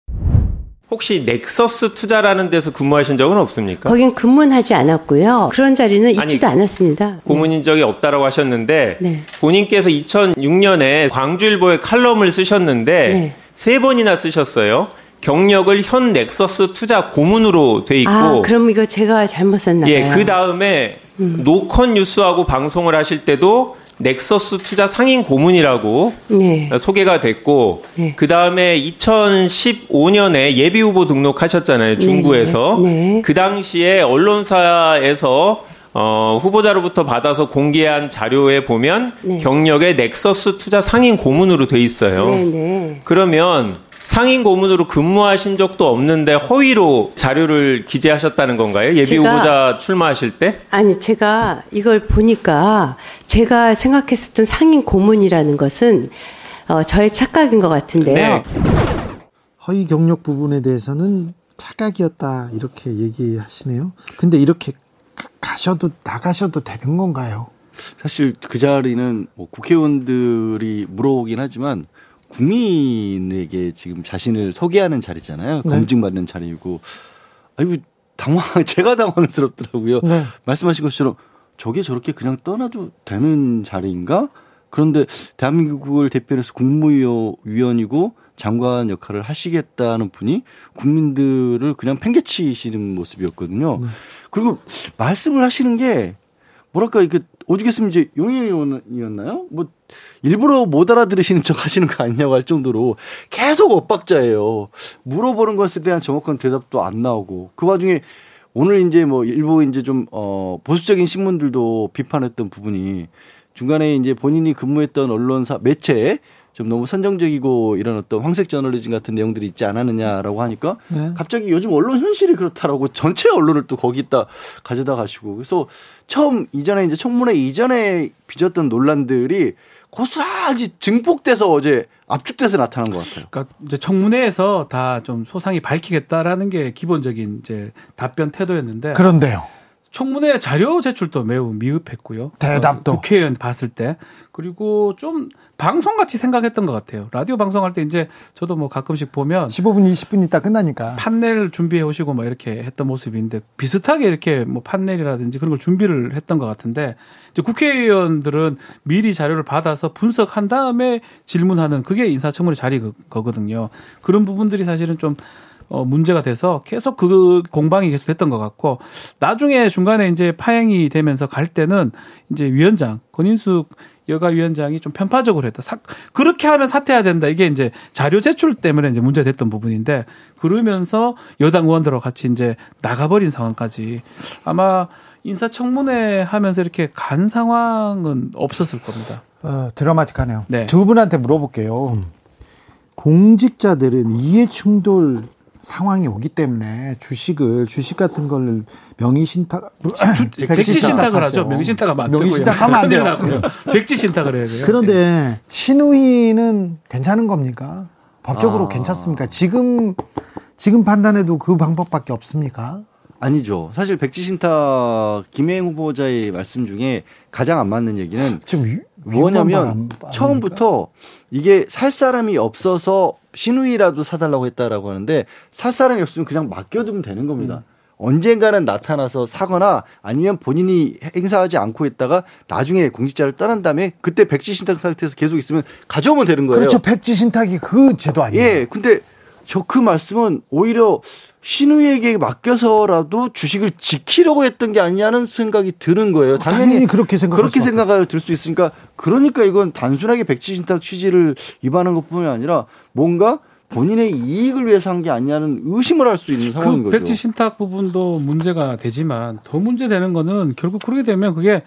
혹시 넥서스 투자라는 데서 근무하신 적은 없습니까?
거긴 근무하지 않았고요. 그런 자리는 있지도 아니, 않았습니다.
고문인 적이 없다라고 하셨는데 네. 본인께서 2006년에 광주일보에 칼럼을 쓰셨는데 네. 세 번이나 쓰셨어요. 경력을 현 넥서스 투자 고문으로 돼 있고. 아,
그럼 이거 제가 잘못 썼나요?
예, 그 다음에 음. 노컷 뉴스하고 방송을 하실 때도 넥서스 투자 상임 고문이라고 네. 소개가 됐고 네. 그 다음에 2015년에 예비 후보 등록하셨잖아요 네, 중구에서 네. 네. 그 당시에 언론사에서 어, 후보자로부터 받아서 공개한 자료에 보면 네. 경력에 넥서스 투자 상인 고문으로 돼 있어요. 그러면 상인 고문으로 근무하신 적도 없는데 허위로 자료를 기재하셨다는 건가요? 예비 제가, 후보자 출마하실 때?
아니, 제가 이걸 보니까 제가 생각했었던 상인 고문이라는 것은 어, 저의 착각인 것 같은데요. 네.
허위 경력 부분에 대해서는 착각이었다 이렇게 얘기하시네요. 근데 이렇게 가셔도 나가셔도 되는 건가요?
사실 그 자리는 뭐 국회의원들이 물어보긴 하지만 국민에게 지금 자신을 소개하는 자리잖아요. 네. 검증받는 자리이고. 아이고, 당황, 제가 당황스럽더라고요. 네. 말씀하신 것처럼 저게 저렇게 그냥 떠나도 되는 자리인가? 그런데 대한민국을 대표로 해서 국무위원이고 장관 역할을 하시겠다는 분이 국민들을 그냥 팽개치시는 모습이었거든요. 네. 그리고 말씀을 하시는 게 뭐랄까 이게 오죽했으면 이제 용인 의원이었나요? 뭐 일부러 못 알아들으시는 척 하시는 거 아니냐고 할 정도로 계속 엇박자예요. 물어보는 것에 대한 정확한 대답도 안 나오고 그 와중에 오늘 이제 뭐 일부 이제 좀 어 보수적인 신문들도 비판했던 부분이 중간에 이제 본인이 근무했던 언론사 매체에 좀 너무 선정적이고 이런 어떤 황색 저널리즘 같은 내용들이 있지 않았느냐라고 하니까 네. 갑자기 요즘 언론 현실이 그렇다라고 전체 언론을 또 거기다 가져다 가시고 그래서 처음 이전에 이제 청문회 이전에 빚었던 논란들이 고스란히 증폭돼서 어제 압축돼서 나타난 것 같아요.
그러니까 이제 청문회에서 다 좀 소상히 밝히겠다라는 게 기본적인 이제 답변 태도였는데
그런데요.
청문회 자료 제출도 매우 미흡했고요.
대답도
어, 국회의원 봤을 때 그리고 좀 방송 같이 생각했던 것 같아요. 라디오 방송할 때 이제 저도 뭐 가끔씩 보면
15분, 20분 있다 끝나니까
판넬 준비해 오시고 막 이렇게 했던 모습인데 비슷하게 이렇게 뭐 판넬이라든지 그런 걸 준비를 했던 것 같은데 이제 국회의원들은 미리 자료를 받아서 분석한 다음에 질문하는 그게 인사청문회 자리거든요. 그런 부분들이 사실은 좀 어, 문제가 돼서 계속 그 공방이 계속 됐던 것 같고 나중에 중간에 이제 파행이 되면서 갈 때는 이제 위원장 권인숙 여가위원장이 좀 편파적으로 했다. 사, 그렇게 하면 사퇴해야 된다. 이게 이제 자료 제출 때문에 이제 문제 됐던 부분인데 그러면서 여당 의원들과 같이 이제 나가버린 상황까지 아마 인사청문회 하면서 이렇게 간 상황은 없었을 겁니다.
어, 드라마틱하네요. 네. 두 분한테 물어볼게요. 음. 공직자들은 이해충돌 상황이 오기 때문에 주식을 주식 같은 걸 명의 신탁
백지 신탁을 하죠. 명의 신탁하면 안
명의 신탁하면 안 돼요.
백지 신탁을 해야 돼요.
그런데 신우이는 괜찮은 겁니까? 법적으로 아. 괜찮습니까? 지금 지금 판단해도 그 방법밖에 없습니까?
아니죠. 사실 백지신탁 김혜영 후보자의 말씀 중에 가장 안 맞는 얘기는 좀 뭐냐면 처음부터 이게 살 사람이 없어서 신우이라도 사달라고 했다라고 하는데 살 사람이 없으면 그냥 맡겨두면 되는 겁니다. 음. 언젠가는 나타나서 사거나 아니면 본인이 행사하지 않고 있다가 나중에 공직자를 떠난 다음에 그때 백지 신탁 상태에서 계속 있으면 가져오면 되는 거예요.
그렇죠. 백지 신탁이 그 제도 아니에요.
예. 근데 저 그 말씀은 오히려 신우에게 맡겨서라도 주식을 지키려고 했던 게 아니냐는 생각이 드는 거예요.
당연히, 당연히 그렇게 생각
그렇게 생각을 들 수 있으니까 그러니까 이건 단순하게 백지 신탁 취지를 위반한 것뿐만 아니라 뭔가 본인의 이익을 위해서 한 게 아니냐는 의심을 할 수 있는 상황인 그 거죠.
백지 신탁 부분도 문제가 되지만 더 문제되는 거는 결국 그렇게 되면 그게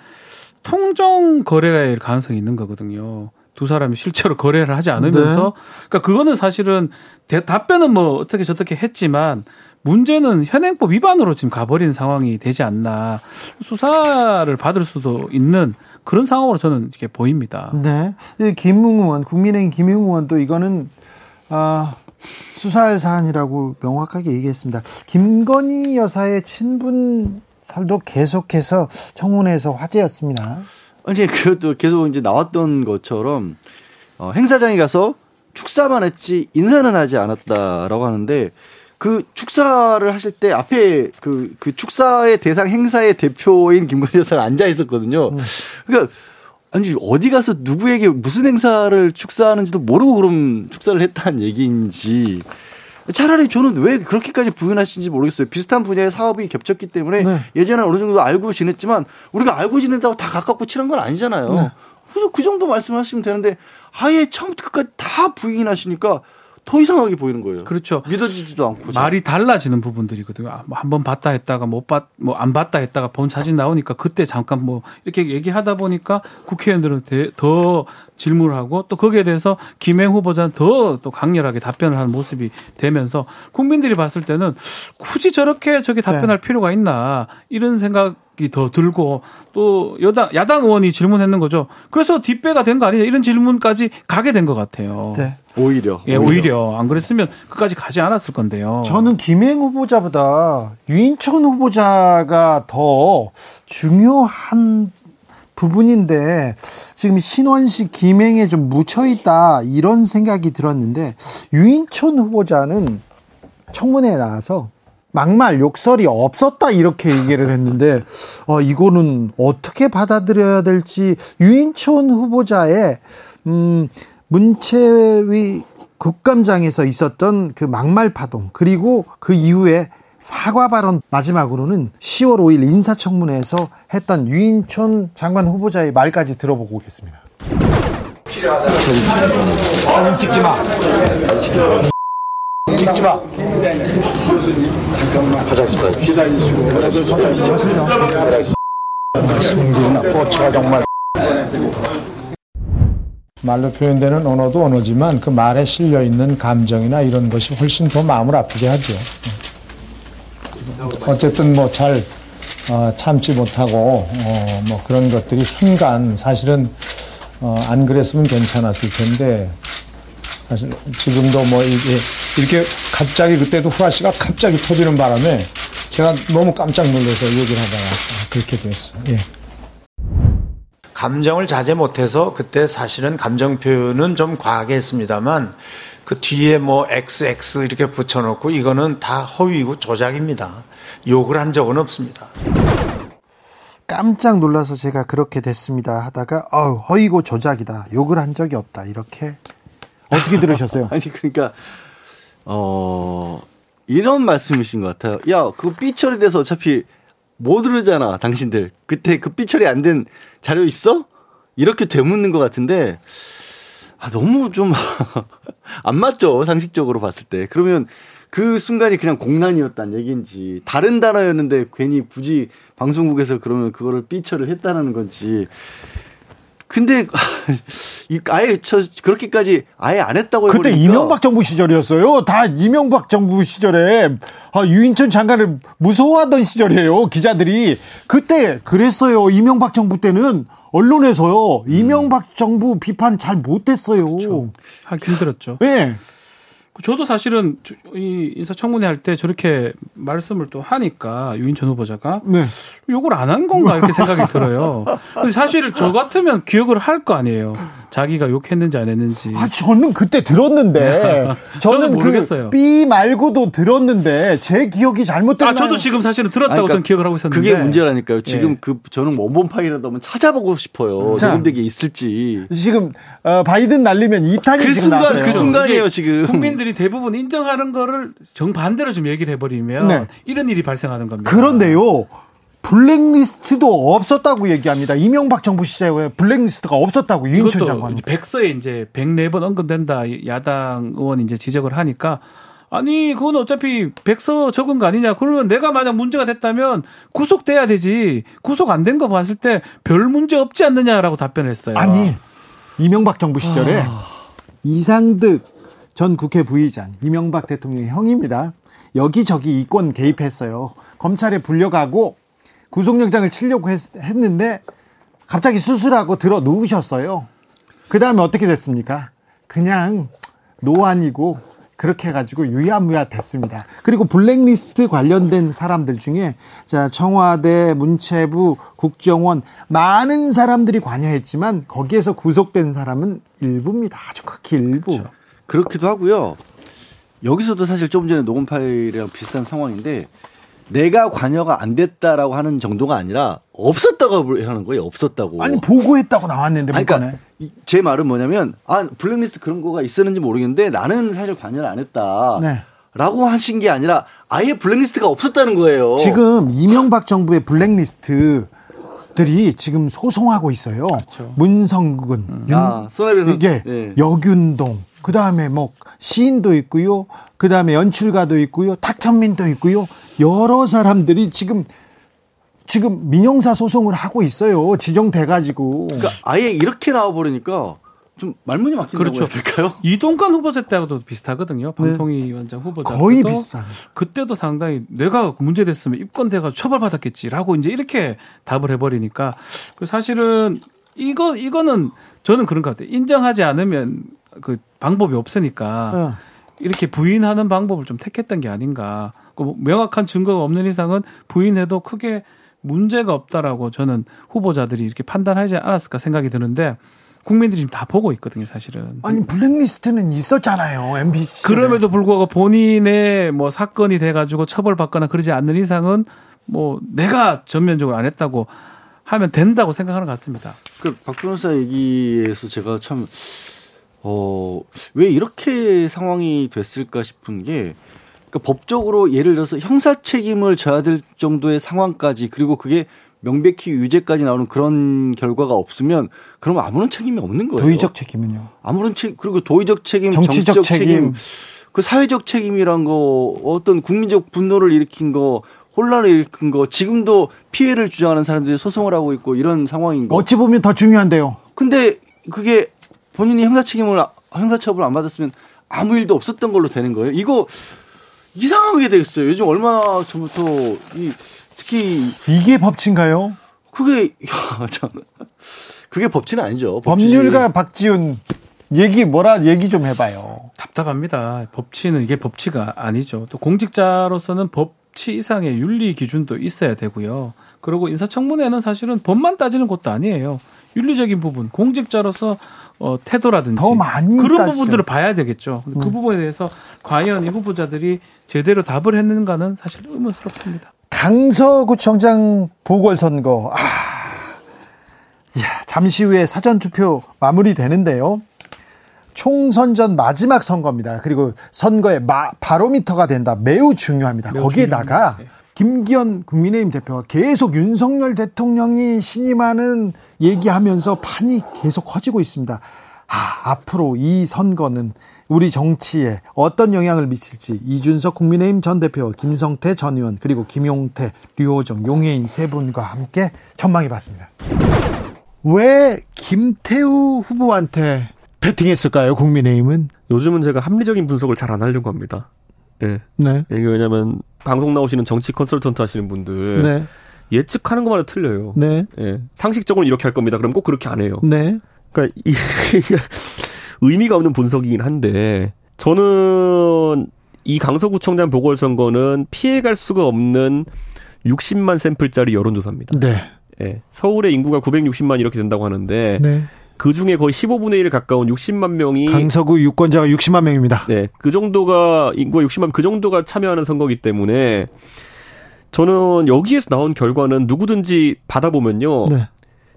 통정 거래일 가능성이 있는 거거든요. 두 사람이 실제로 거래를 하지 않으면서 네. 그러니까 그거는 사실은 답변은 뭐 어떻게 저렇게 했지만 문제는 현행법 위반으로 지금 가버린 상황이 되지 않나 수사를 받을 수도 있는 그런 상황으로 저는 이렇게 보입니다.
네. 김웅 의원, 국민의힘 김웅 의원도 이거는 아, 수사할 사안이라고 명확하게 얘기했습니다. 김건희 여사의 친분설도 계속해서 청문회에서 화제였습니다.
아니 그것도 계속 이제 나왔던 것처럼 어, 행사장에 가서 축사만 했지 인사는 하지 않았다라고 하는데 그 축사를 하실 때 앞에 그, 그 축사의 대상 행사의 대표인 김건희 여사가 앉아 있었거든요. 음. 그러니까 아니 어디 가서 누구에게 무슨 행사를 축사하는지도 모르고 그럼 축사를 했다는 얘기인지 차라리 저는 왜 그렇게까지 부인하시는지 모르겠어요. 비슷한 분야의 사업이 겹쳤기 때문에 네. 예전에 어느 정도 알고 지냈지만 우리가 알고 지낸다고 다 가깝고 친한 건 아니잖아요. 네. 그래서 그 정도 말씀하시면 되는데 아예 처음부터 끝까지 다 부인하시니까 더 이상하게 보이는 거예요.
그렇죠.
믿어지지도 않고.
말이 달라지는 부분들이거든요. 아, 뭐 한번 봤다 했다가 못 봤, 뭐 안 봤다 했다가 본 사진 나오니까 그때 잠깐 뭐 이렇게 얘기하다 보니까 국회의원들은 더 질문을 하고 또 거기에 대해서 김행 후보자는 더 또 강렬하게 답변을 하는 모습이 되면서 국민들이 봤을 때는 굳이 저렇게 저게 답변할 네. 필요가 있나 이런 생각 더 들고 또 여당 야당 의원이 질문했는 거죠. 그래서 뒷배가 된 거 아니냐 이런 질문까지 가게 된 것 같아요. 네.
오히려.
예, 오히려. 오히려. 안 그랬으면 끝까지 가지 않았을 건데요.
저는 김행 후보자보다 유인천 후보자가 더 중요한 부분인데 지금 신원식 김행에 좀 묻혀 있다 이런 생각이 들었는데 유인천 후보자는 청문회에 나와서 막말 욕설이 없었다 이렇게 얘기를 했는데 어 이거는 어떻게 받아들여야 될지 유인천 후보자의 음 문체위 국감장에서 있었던 그 막말 파동 그리고 그 이후에 사과 발언 마지막으로는 10월 5일 인사청문회에서 했던 유인촌 장관 후보자의 말까지 들어보고 오겠습니다. 찍지 마. 찍지 마. 잠깐만. 화장실 기다리시고. 성질나 뽀치가 정말. 말로 표현되는 언어도 언어지만 그 말에 실려 있는 감정이나 이런 것이 훨씬 더 마음을 아프게 하죠. 어쨌든 뭐잘 어, 참지 못하고 어, 뭐 그런 것들이 순간 사실은 어, 안 그랬으면 괜찮았을 텐데 사실 지금도 뭐 이게 이렇게 갑자기 그때도 후라시가 갑자기 터지는 바람에 제가 너무 깜짝 놀라서 얘기를 하다가 그렇게 됐어. 예.
감정을 자제 못해서 그때 사실은 감정 표현은 좀 과하게 했습니다만 그 뒤에 뭐 XX 이렇게 붙여놓고 이거는 다 허위고 조작입니다. 욕을 한 적은 없습니다.
깜짝 놀라서 제가 그렇게 됐습니다 하다가 어, 허위고 조작이다. 욕을 한 적이 없다. 이렇게 어떻게 들으셨어요?
아니 그러니까 어 이런 말씀이신 것 같아요. 야, 그거 삐 처리돼서 어차피 못 들으잖아, 당신들. 그때 그 삐 처리 안 된 자료 있어? 이렇게 되묻는 것 같은데 아, 너무 좀 안 맞죠, 상식적으로 봤을 때. 그러면 그 순간이 그냥 공란이었다는 얘기인지 다른 단어였는데 괜히 굳이 방송국에서 그러면 그거를 삐처를 했다는 건지 근데 아예 저 그렇게까지 아예 안 했다고
그때
해버리니까.
이명박 정부 시절이었어요. 다 이명박 정부 시절에 아, 유인천 장관을 무서워하던 시절이에요. 기자들이 그때 그랬어요. 이명박 정부 때는 언론에서요. 음. 이명박 정부 비판 잘 못했어요. 그렇죠.
하기 힘들었죠.
네.
저도 사실은 이 인사청문회 할 때 저렇게 말씀을 또 하니까 유인천 후보자가 네. 욕을 안한 건가 이렇게 생각이 들어요. 사실 저 같으면 기억을 할 거 아니에요. 자기가 욕했는지 안 했는지.
아 저는 그때 들었는데 저는, 저는 그 모르겠어요. 그삐 말고도 들었는데 제 기억이 잘못됐나요? 아
저도 지금 사실은 들었다고 그러니까 저는 기억을 하고 있었는데
그게 문제라니까요. 지금 예. 그 저는 원본 파일이라도 한번 찾아보고 싶어요. 녹음되게 있을지.
지금 어, 바이든 날리면 2탄이 그
순간 나왔어요. 그 순간이에요 지금.
국민들이 대부분 인정하는 거를 정반대로 좀 얘기를 해 버리면 네. 이런 일이 발생하는 겁니다.
그런데요. 블랙리스트도 없었다고 얘기합니다. 이명박 정부 시절에 블랙리스트가 없었다고 유인촌 장관.
백서에 이제 104번 언급된다 야당 의원 이제 지적을 하니까 아니 그건 어차피 백서 적은 거 아니냐. 그러면 내가 만약 문제가 됐다면 구속돼야 되지. 구속 안 된 거 봤을 때 별 문제 없지 않느냐라고 답변했어요.
아니 이명박 정부 시절에 아... 이상득 전 국회 부의장 이명박 대통령의 형입니다. 여기저기 이권 개입했어요. 검찰에 불려가고 구속영장을 치려고 했, 했는데 갑자기 수술하고 들어 누우셨어요. 그 다음에 어떻게 됐습니까? 그냥 노안이고 그렇게 해가지고 유야무야 됐습니다. 그리고 블랙리스트 관련된 사람들 중에 자 청와대, 문체부, 국정원 많은 사람들이 관여했지만 거기에서 구속된 사람은 일부입니다. 아주 극히 일부. 그렇죠.
그렇기도 하고요. 여기서도 사실 좀 전에 녹음 파일이랑 비슷한 상황인데 내가 관여가 안 됐다라고 하는 정도가 아니라 없었다고 하는 거예요. 없었다고.
아니 보고했다고 나왔는데
그러니까 제 말은 뭐냐면 아 블랙리스트 그런 거가 있었는지 모르겠는데 나는 사실 관여를 안 했다. 네. 라고 하신 게 아니라 아예 블랙리스트가 없었다는 거예요.
지금 이명박 정부의 블랙리스트 들이 지금 소송하고 있어요. 그렇죠. 문성근, 음. 윤, 아, 이게 네. 여균동, 그 다음에 뭐 시인도 있고요. 그 다음에 연출가도 있고요. 탁현민도 있고요. 여러 사람들이 지금 지금 민영사 소송을 하고 있어요. 지정돼가지고.
그러니까 아예 이렇게 나와버리니까 좀 말문이 막힌다고 그렇죠. 될까요?
이동관 후보자 때하고도 비슷하거든요. 네. 방통위원장 네. 후보자
거의 비슷한.
그때도 상당히 내가 문제됐으면 입건돼가 처벌받았겠지라고 이제 이렇게 답을 해버리니까 그 사실은 이거 이거는 저는 그런 것 같아요. 인정하지 않으면 그 방법이 없으니까 어. 이렇게 부인하는 방법을 좀 택했던 게 아닌가. 그 명확한 증거가 없는 이상은 부인해도 크게 문제가 없다라고 저는 후보자들이 이렇게 판단하지 않았을까 생각이 드는데 국민들이 지금 다 보고 있거든요, 사실은.
아니 블랙리스트는 있었잖아요, MBC.
그럼에도 불구하고 본인의 뭐 사건이 돼가지고 처벌받거나 그러지 않는 이상은 뭐 내가 전면적으로 안 했다고 하면 된다고 생각하는 것 같습니다.
그 박 변호사 얘기에서 제가 참 어, 왜 이렇게 상황이 됐을까 싶은 게, 그러니까 법적으로 예를 들어서 형사 책임을 져야 될 정도의 상황까지, 그리고 그게 명백히 유죄까지 나오는 그런 결과가 없으면, 그럼 아무런 책임이 없는 거예요.
도의적 책임은요?
아무런 책, 그리고 도의적 책임, 정치적, 정치적 책임, 책임, 그 사회적 책임이란 거, 어떤 국민적 분노를 일으킨 거, 혼란을 일으킨 거, 지금도 피해를 주장하는 사람들이 소송을 하고 있고 이런 상황인 거.
어찌 보면 더 중요한데요.
근데 그게 본인이 형사 책임을 형사 처벌 안 받았으면 아무 일도 없었던 걸로 되는 거예요. 이거 이상하게 되겠어요. 요즘 얼마 전부터 이 특히
이게 법치인가요?
그게 야, 참 그게 법치는 아니죠.
법치. 법률가 박지훈 얘기 뭐라 얘기 좀 해봐요.
답답합니다. 법치는 이게 법치가 아니죠. 또 공직자로서는 법치 이상의 윤리 기준도 있어야 되고요. 그리고 인사청문회는 사실은 법만 따지는 것도 아니에요. 윤리적인 부분, 공직자로서 어, 태도라든지
더 많이
그런 따지죠. 부분들을 봐야 되겠죠. 그 음. 그 부분에 대해서 과연 이 후보자들이 제대로 답을 했는가는 사실 의문스럽습니다.
강서구청장 보궐선거 아, 야, 잠시 후에 사전 투표 마무리되는데요. 총선 전 마지막 선거입니다. 그리고 선거의 마, 바로미터가 된다. 매우 중요합니다. 매우 거기에다가 중요합니다. 네. 김기현 국민의힘 대표가 계속 윤석열 대통령이 신임하는 얘기하면서 판이 계속 커지고 있습니다. 아, 앞으로 이 선거는 우리 정치에 어떤 영향을 미칠지 이준석 국민의힘 전 대표, 김성태 전 의원, 그리고 김용태, 류호정, 용해인 세 분과 함께 전망해 봤습니다. 왜 김태우 후보한테 배팅했을까요? 국민의힘은
요즘은 제가 합리적인 분석을 잘 안 하려고 합니다. 예. 네. 이게 왜냐면 방송 나오시는 정치 컨설턴트 하시는 분들 네. 예측하는 것마다 틀려요. 네. 예. 상식적으로 이렇게 할 겁니다. 그럼 꼭 그렇게 안 해요. 네. 그러니까 이 의미가 없는 분석이긴 한데 저는 이 강서구청장 보궐선거는 피해갈 수가 없는 60만 샘플짜리 여론조사입니다. 네. 예. 서울의 인구가 960만 이렇게 된다고 하는데 네. 그 중에 거의 15분의 1에 가까운 60만 명이
강서구 유권자가 60만 명입니다.
네, 그 정도가 인구가 60만 그 정도가 참여하는 선거기 때문에 저는 여기에서 나온 결과는 누구든지 받아보면요. 네.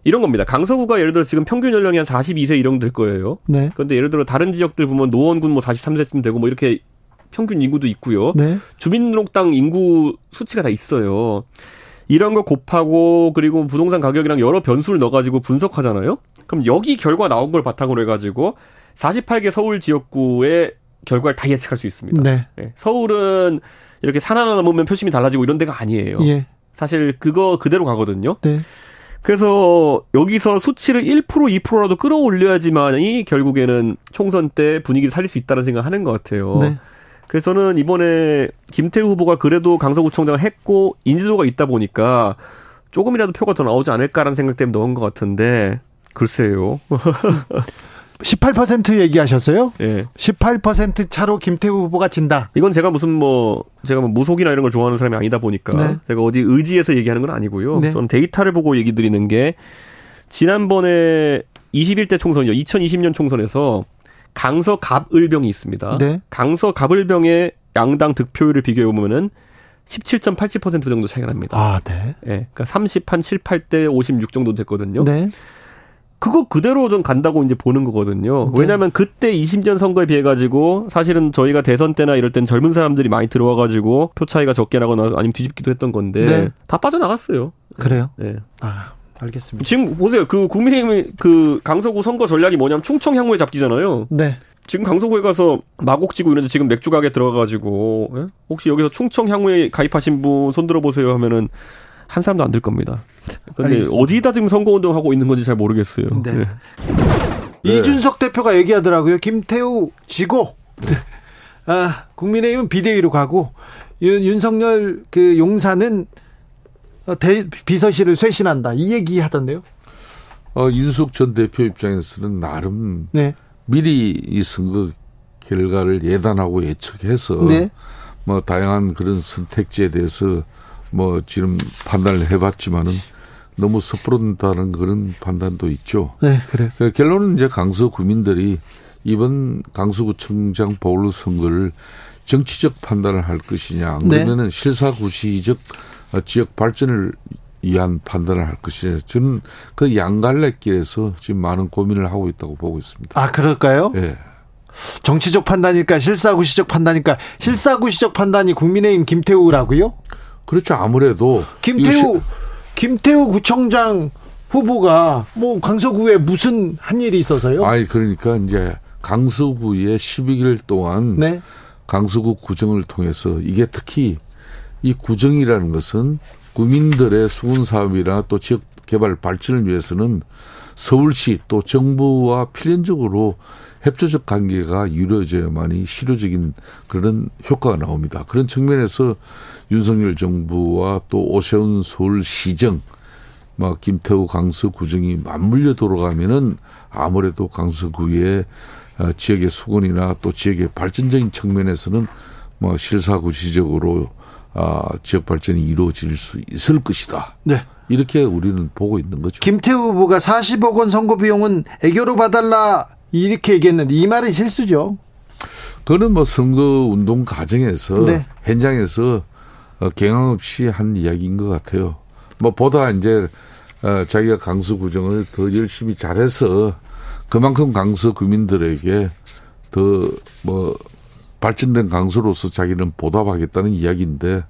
이런 겁니다. 강서구가 예를 들어 지금 평균 연령이 한 42세 이런 될 거예요. 네. 그런데 예를 들어 다른 지역들 보면 노원군 뭐 43세쯤 되고 뭐 이렇게 평균 인구도 있고요. 네. 주민등록당 인구 수치가 다 있어요. 이런 거 곱하고 그리고 부동산 가격이랑 여러 변수를 넣어가지고 분석하잖아요. 그럼 여기 결과 나온 걸 바탕으로 해가지고 48개 서울 지역구의 결과를 다 예측할 수 있습니다. 네. 네. 서울은 이렇게 산 하나 넘으면 표심이 달라지고 이런 데가 아니에요. 예. 사실 그거 그대로 가거든요. 네. 그래서 여기서 수치를 1% 2%라도 끌어올려야지만이 결국에는 총선 때 분위기를 살릴 수 있다는 생각을 하는 것 같아요. 네. 그래서 저는 이번에 김태우 후보가 그래도 강서구청장을 했고 인지도가 있다 보니까 조금이라도 표가 더 나오지 않을까라는 생각 때문에 넣은 것 같은데 글쎄요.
18% 얘기하셨어요? 예. 18% 차로 김태우 후보가 진다.
이건 제가 무슨 뭐 제가 뭐 무속이나 이런 걸 좋아하는 사람이 아니다 보니까 네. 제가 어디 의지해서 얘기하는 건 아니고요. 네. 저는 데이터를 보고 얘기 드리는 게 지난번에 21대 총선이요. 2020년 총선에서 강서 갑을병이 있습니다. 네. 강서 갑을병의 양당 득표율을 비교해 보면은 17.87% 정도 차이가 납니다.
아, 네.
예. 네, 그러니까 30, 한 7, 8대 56 정도 됐거든요. 네. 그거 그대로 좀 간다고 이제 보는 거거든요. 네. 왜냐하면 그때 20년 선거에 비해 가지고 사실은 저희가 대선 때나 이럴 땐 젊은 사람들이 많이 들어와 가지고 표 차이가 적게 나거나 아니면 뒤집기도 했던 건데 네. 다 빠져나갔어요.
그래요? 네. 아. 알겠습니다.
지금 보세요. 그 국민의힘 그 강서구 선거 전략이 뭐냐면 충청 향후에 잡기잖아요. 네. 지금 강서구에 가서 마곡지구 이런데 지금 맥주 가게 들어가가지고 예? 혹시 여기서 충청 향후에 가입하신 분 손들어 보세요 하면은 한 사람도 안들 겁니다. 근데 어디다 지금 선거 운동 하고 있는 건지 잘 모르겠어요. 네. 네.
이준석 대표가 얘기하더라고요. 김태우 지고 아, 국민의힘은 비대위로 가고 윤, 윤석열 그 용사는 대, 비서실을 쇄신한다 이 얘기 하던데요.
어, 윤석 전 대표 입장에서는 나름 네. 미리 이 선거 결과를 예단하고 예측해서 네. 뭐 다양한 그런 선택지에 대해서 뭐 지금 판단을 해봤지만은 너무 섣부른다는 그런 판단도 있죠.
네, 그래.
그러니까 결론은 이제 강서 구민들이 이번 강서구청장 보궐 선거를 정치적 판단을 할 것이냐, 네. 그러면은 네. 실사구시적 지역 발전을 위한 판단을 할 것이냐. 저는 그 양갈래길에서 지금 많은 고민을 하고 있다고 보고 있습니다.
아, 그럴까요? 예. 네. 정치적 판단일까, 실사구시적 판단일까? 실사구시적 판단이 국민의힘 김태우라고요?
그렇죠. 아무래도
김태우 김태우 구청장 후보가 뭐 강서구에 무슨 한 일이 있어서요?
아니 그러니까 이제 강서구에 12일 동안 네. 강서구 구정을 통해서 이게 특히 이 구정이라는 것은 구민들의 수군 사업이나 또 지역 개발 발전을 위해서는 서울시 또 정부와 필연적으로 협조적 관계가 이루어져야만이 실효적인 그런 효과가 나옵니다. 그런 측면에서 윤석열 정부와 또 오세훈 서울시정, 막 김태우 강서 구정이 맞물려 돌아가면은 아무래도 강서구의 어, 지역의 수건이나 또 지역의 발전적인 측면에서는 뭐 실사구시적으로 아, 지역 발전이 이루어질 수 있을 것이다. 네. 이렇게 우리는 보고 있는 거죠.
김태우 후보가 40억 원 선거 비용은 애교로 봐달라 이렇게 얘기했는데 이 말은 실수죠.
그거는 뭐 선거 운동 과정에서 네. 현장에서 어, 경황 없이 한 이야기인 것 같아요. 뭐 보다 이제 어, 자기가 강서 구정을 더 열심히 잘해서 그만큼 강서 구민들에게 더 뭐 발전된 강서로서 자기는 보답하겠다는 이야기인데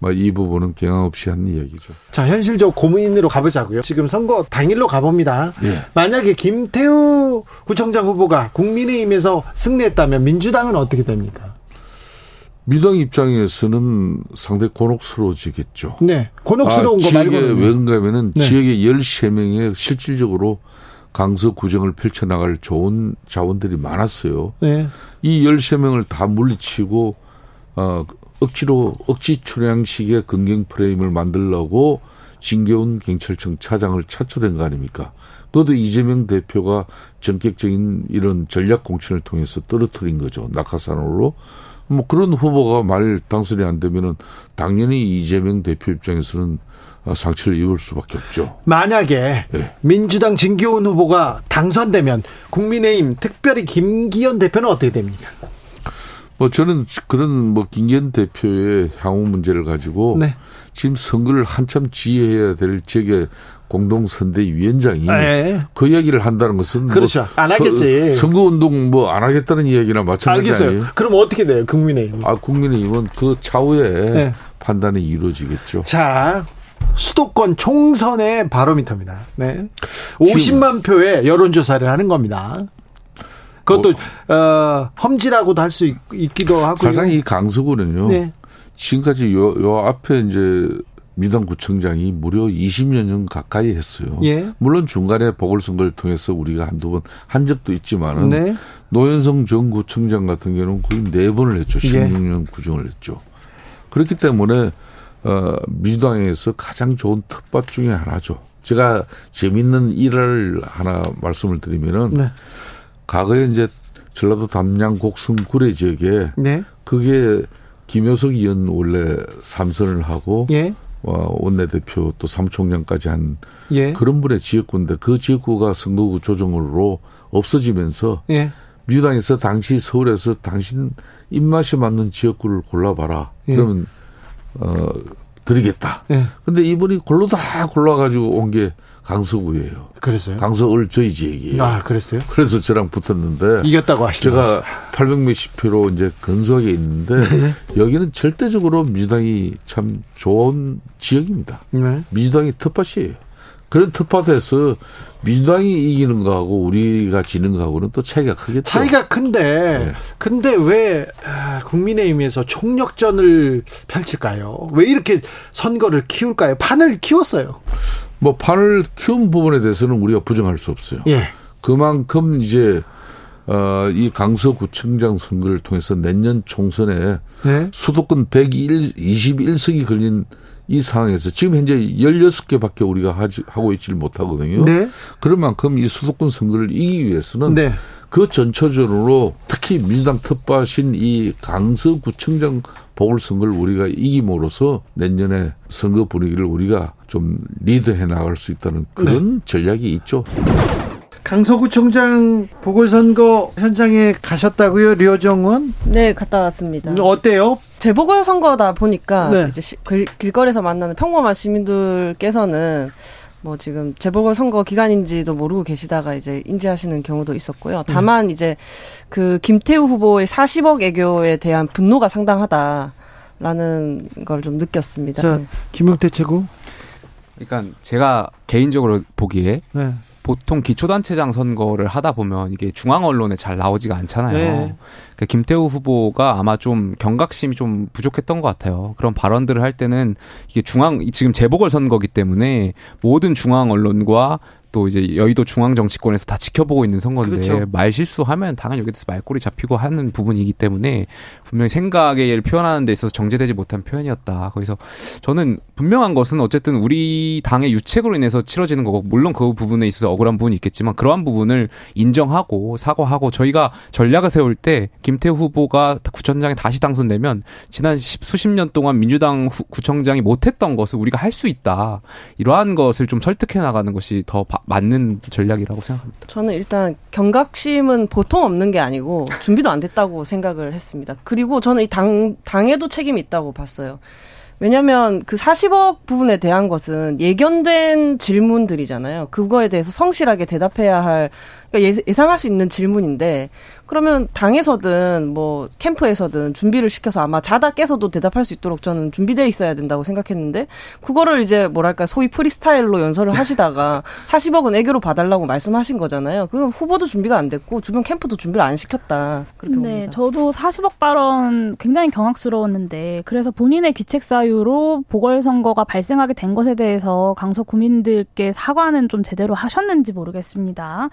뭐이 부분은 경황 없이 한 이야기죠.
자, 현실적 고민으로 가보자고요. 지금 선거 당일로 가봅니다. 예. 만약에 김태우 구청장 후보가 국민의힘에서 승리했다면 민주당은 어떻게 됩니까?
민당 입장에서는 상당히 곤혹스러워지겠죠.
네. 곤혹스러운 아, 거 말고는.
왜 그런가면은 네. 지역의 13명의 실질적으로 강서 구정을 펼쳐나갈 좋은 자원들이 많았어요. 네. 이 13명을 다 물리치고, 어, 억지로, 억지 출향식의 근경 프레임을 만들려고 진교훈 경찰청 차장을 차출한 거 아닙니까? 그것도 이재명 대표가 전격적인 이런 전략 공천을 통해서 떨어뜨린 거죠. 낙하산으로. 뭐 그런 후보가 말 당선이 안 되면은 당연히 이재명 대표 입장에서는 상처를 입을 수밖에 없죠.
만약에 네. 민주당 진기훈 후보가 당선되면 국민의힘 특별히 김기현 대표는 어떻게 됩니까?
뭐 저는 그런 뭐 김기현 대표의 향후 문제를 가지고 네. 지금 선거를 한참 지휘해야 될 지역의 공동선대위원장이 네. 그 이야기를 한다는 것은
뭐 그렇죠. 뭐 안 하겠지.
선거 운동 뭐 안 하겠다는 이야기나 마찬가지 알겠어요. 아니에요?
그럼 어떻게 돼요, 국민의힘?
아, 국민의힘은 그 차후에 네. 판단이 이루어지겠죠.
자, 수도권 총선의 바로미터입니다. 네. 50만 표의 여론조사를 하는 겁니다. 그것도 뭐, 어, 험지라고도 할 수 있기도 하고.
사실상 이 강서구는요. 네. 지금까지 요, 요 앞에 이제 민당 구청장이 무려 20년 전 가까이 했어요. 예. 물론 중간에 보궐선거를 통해서 우리가 한두 번 한 적도 있지만은 네. 노현성 전 구청장 같은 경우는 거의 네 번을 했죠. 16년 예. 구정을 했죠. 그렇기 때문에 어, 민주당에서 가장 좋은 텃밭 중에 하나죠. 제가 재밌는 일을 하나 말씀을 드리면은 네. 과거에 이제 전라도 담양 곡성 구례 지역에 네. 그게 김효석 의원 원래 삼선을 하고 예. 원내대표 또 사무총장까지 한 예. 그런 분의 지역구인데 그 지역구가 선거구 조정으로 없어지면서 예. 민주당에서 당시 서울에서 당신 입맛에 맞는 지역구를 골라봐라. 예. 그러면 어 드리겠다. 예. 근데 이분이 골로 다 골라가지고 온 게 강서구예요.
그랬어요?
강서을 저희 지역이에요.
아, 그랬어요?
그래서 저랑 붙었는데.
이겼다고 하시죠.
제가 800 몇십 표로 이제 근소하게 있는데 네. 여기는 절대적으로 민주당이 참 좋은 지역입니다. 네. 민주당이 텃밭이에요. 그런 텃밭에서 민주당이 이기는 거하고 우리가 지는 거하고는 또 차이가 크겠죠.
차이가 큰데, 네. 근데 왜 아, 국민의힘에서 총력전을 펼칠까요? 왜 이렇게 선거를 키울까요? 판을 키웠어요.
뭐 판을 키운 부분에 대해서는 우리가 부정할 수 없어요. 예. 그만큼 이제 어, 이 강서구청장 선거를 통해서 내년 총선에 네? 수도권 121석이 걸린 이 상황에서 지금 현재 16개밖에 우리가 하지, 하고 있지를 못하거든요. 네. 그런 만큼 이 수도권 선거를 이기기 위해서는 네. 그 전초전으로 특히 민주당 텃밭인 이 강서구청장 보궐선거를 우리가 이김으로써 내년에 선거 분위기를 우리가 좀 리드해 나갈 수 있다는 그런 네. 전략이 있죠.
강서구청장 보궐선거 현장에 가셨다고요, 류정원?
네, 갔다 왔습니다.
어때요?
재보궐 선거다 보니까 네. 이제 길, 길거리에서 만나는 평범한 시민들께서는 뭐 지금 재보궐 선거 기간인지도 모르고 계시다가 이제 인지하시는 경우도 있었고요. 네. 다만 네. 이제 그 김태우 후보의 40억 애교에 대한 분노가 상당하다라는 걸 좀 느꼈습니다.
자, 네. 김용태 최고.
그러니까 제가 개인적으로 보기에 네. 보통 기초단체장 선거를 하다 보면 이게 중앙 언론에 잘 나오지가 않잖아요. 네. 그러니까 김태우 후보가 아마 좀 경각심이 좀 부족했던 것 같아요. 그런 발언들을 할 때는 이게 중앙 지금 재보궐 선거기 때문에 모든 중앙 언론과 또 이제 여의도 중앙 정치권에서 다 지켜보고 있는 선거인데 그렇죠. 말 실수하면 당연히 여기 서 말꼬리 잡히고 하는 부분이기 때문에 분명히 생각을 표현하는 데 있어서 정제되지 못한 표현이었다. 거기서 저는 분명한 것은 어쨌든 우리 당의 유책으로 인해서 치러지는 거고 물론 그 부분에 있어서 억울한 부분이 있겠지만 그러한 부분을 인정하고 사과하고 저희가 전략을 세울 때 김태우 후보가 구청장에 다시 당선되면 지난 수십 년 동안 민주당 후, 구청장이 못했던 것을 우리가 할 수 있다. 이러한 것을 좀 설득해 나가는 것이 더 맞는 전략이라고 생각합니다.
저는 일단 경각심은 보통 없는 게 아니고 준비도 안 됐다고 생각을 했습니다. 그리고 저는 이 당, 당에도 책임이 있다고 봤어요. 왜냐하면 그 40억 부분에 대한 것은 예견된 질문들이잖아요. 그거에 대해서 성실하게 대답해야 할 그러니까 예상할 수 있는 질문인데 그러면 당에서든 뭐 캠프에서든 준비를 시켜서 아마 자다 깨서도 대답할 수 있도록 저는 준비되어 있어야 된다고 생각했는데 그거를 이제 뭐랄까 소위 프리스타일로 연설을 하시다가 40억은 애교로 봐달라고 말씀하신 거잖아요. 그건 후보도 준비가 안 됐고 주변 캠프도 준비를 안 시켰다. 그렇게 네, 봅니다.
저도 40억 발언 굉장히 경악스러웠는데 그래서 본인의 귀책 사유로 보궐선거가 발생하게 된 것에 대해서 강서 구민들께 사과는 좀 제대로 하셨는지 모르겠습니다.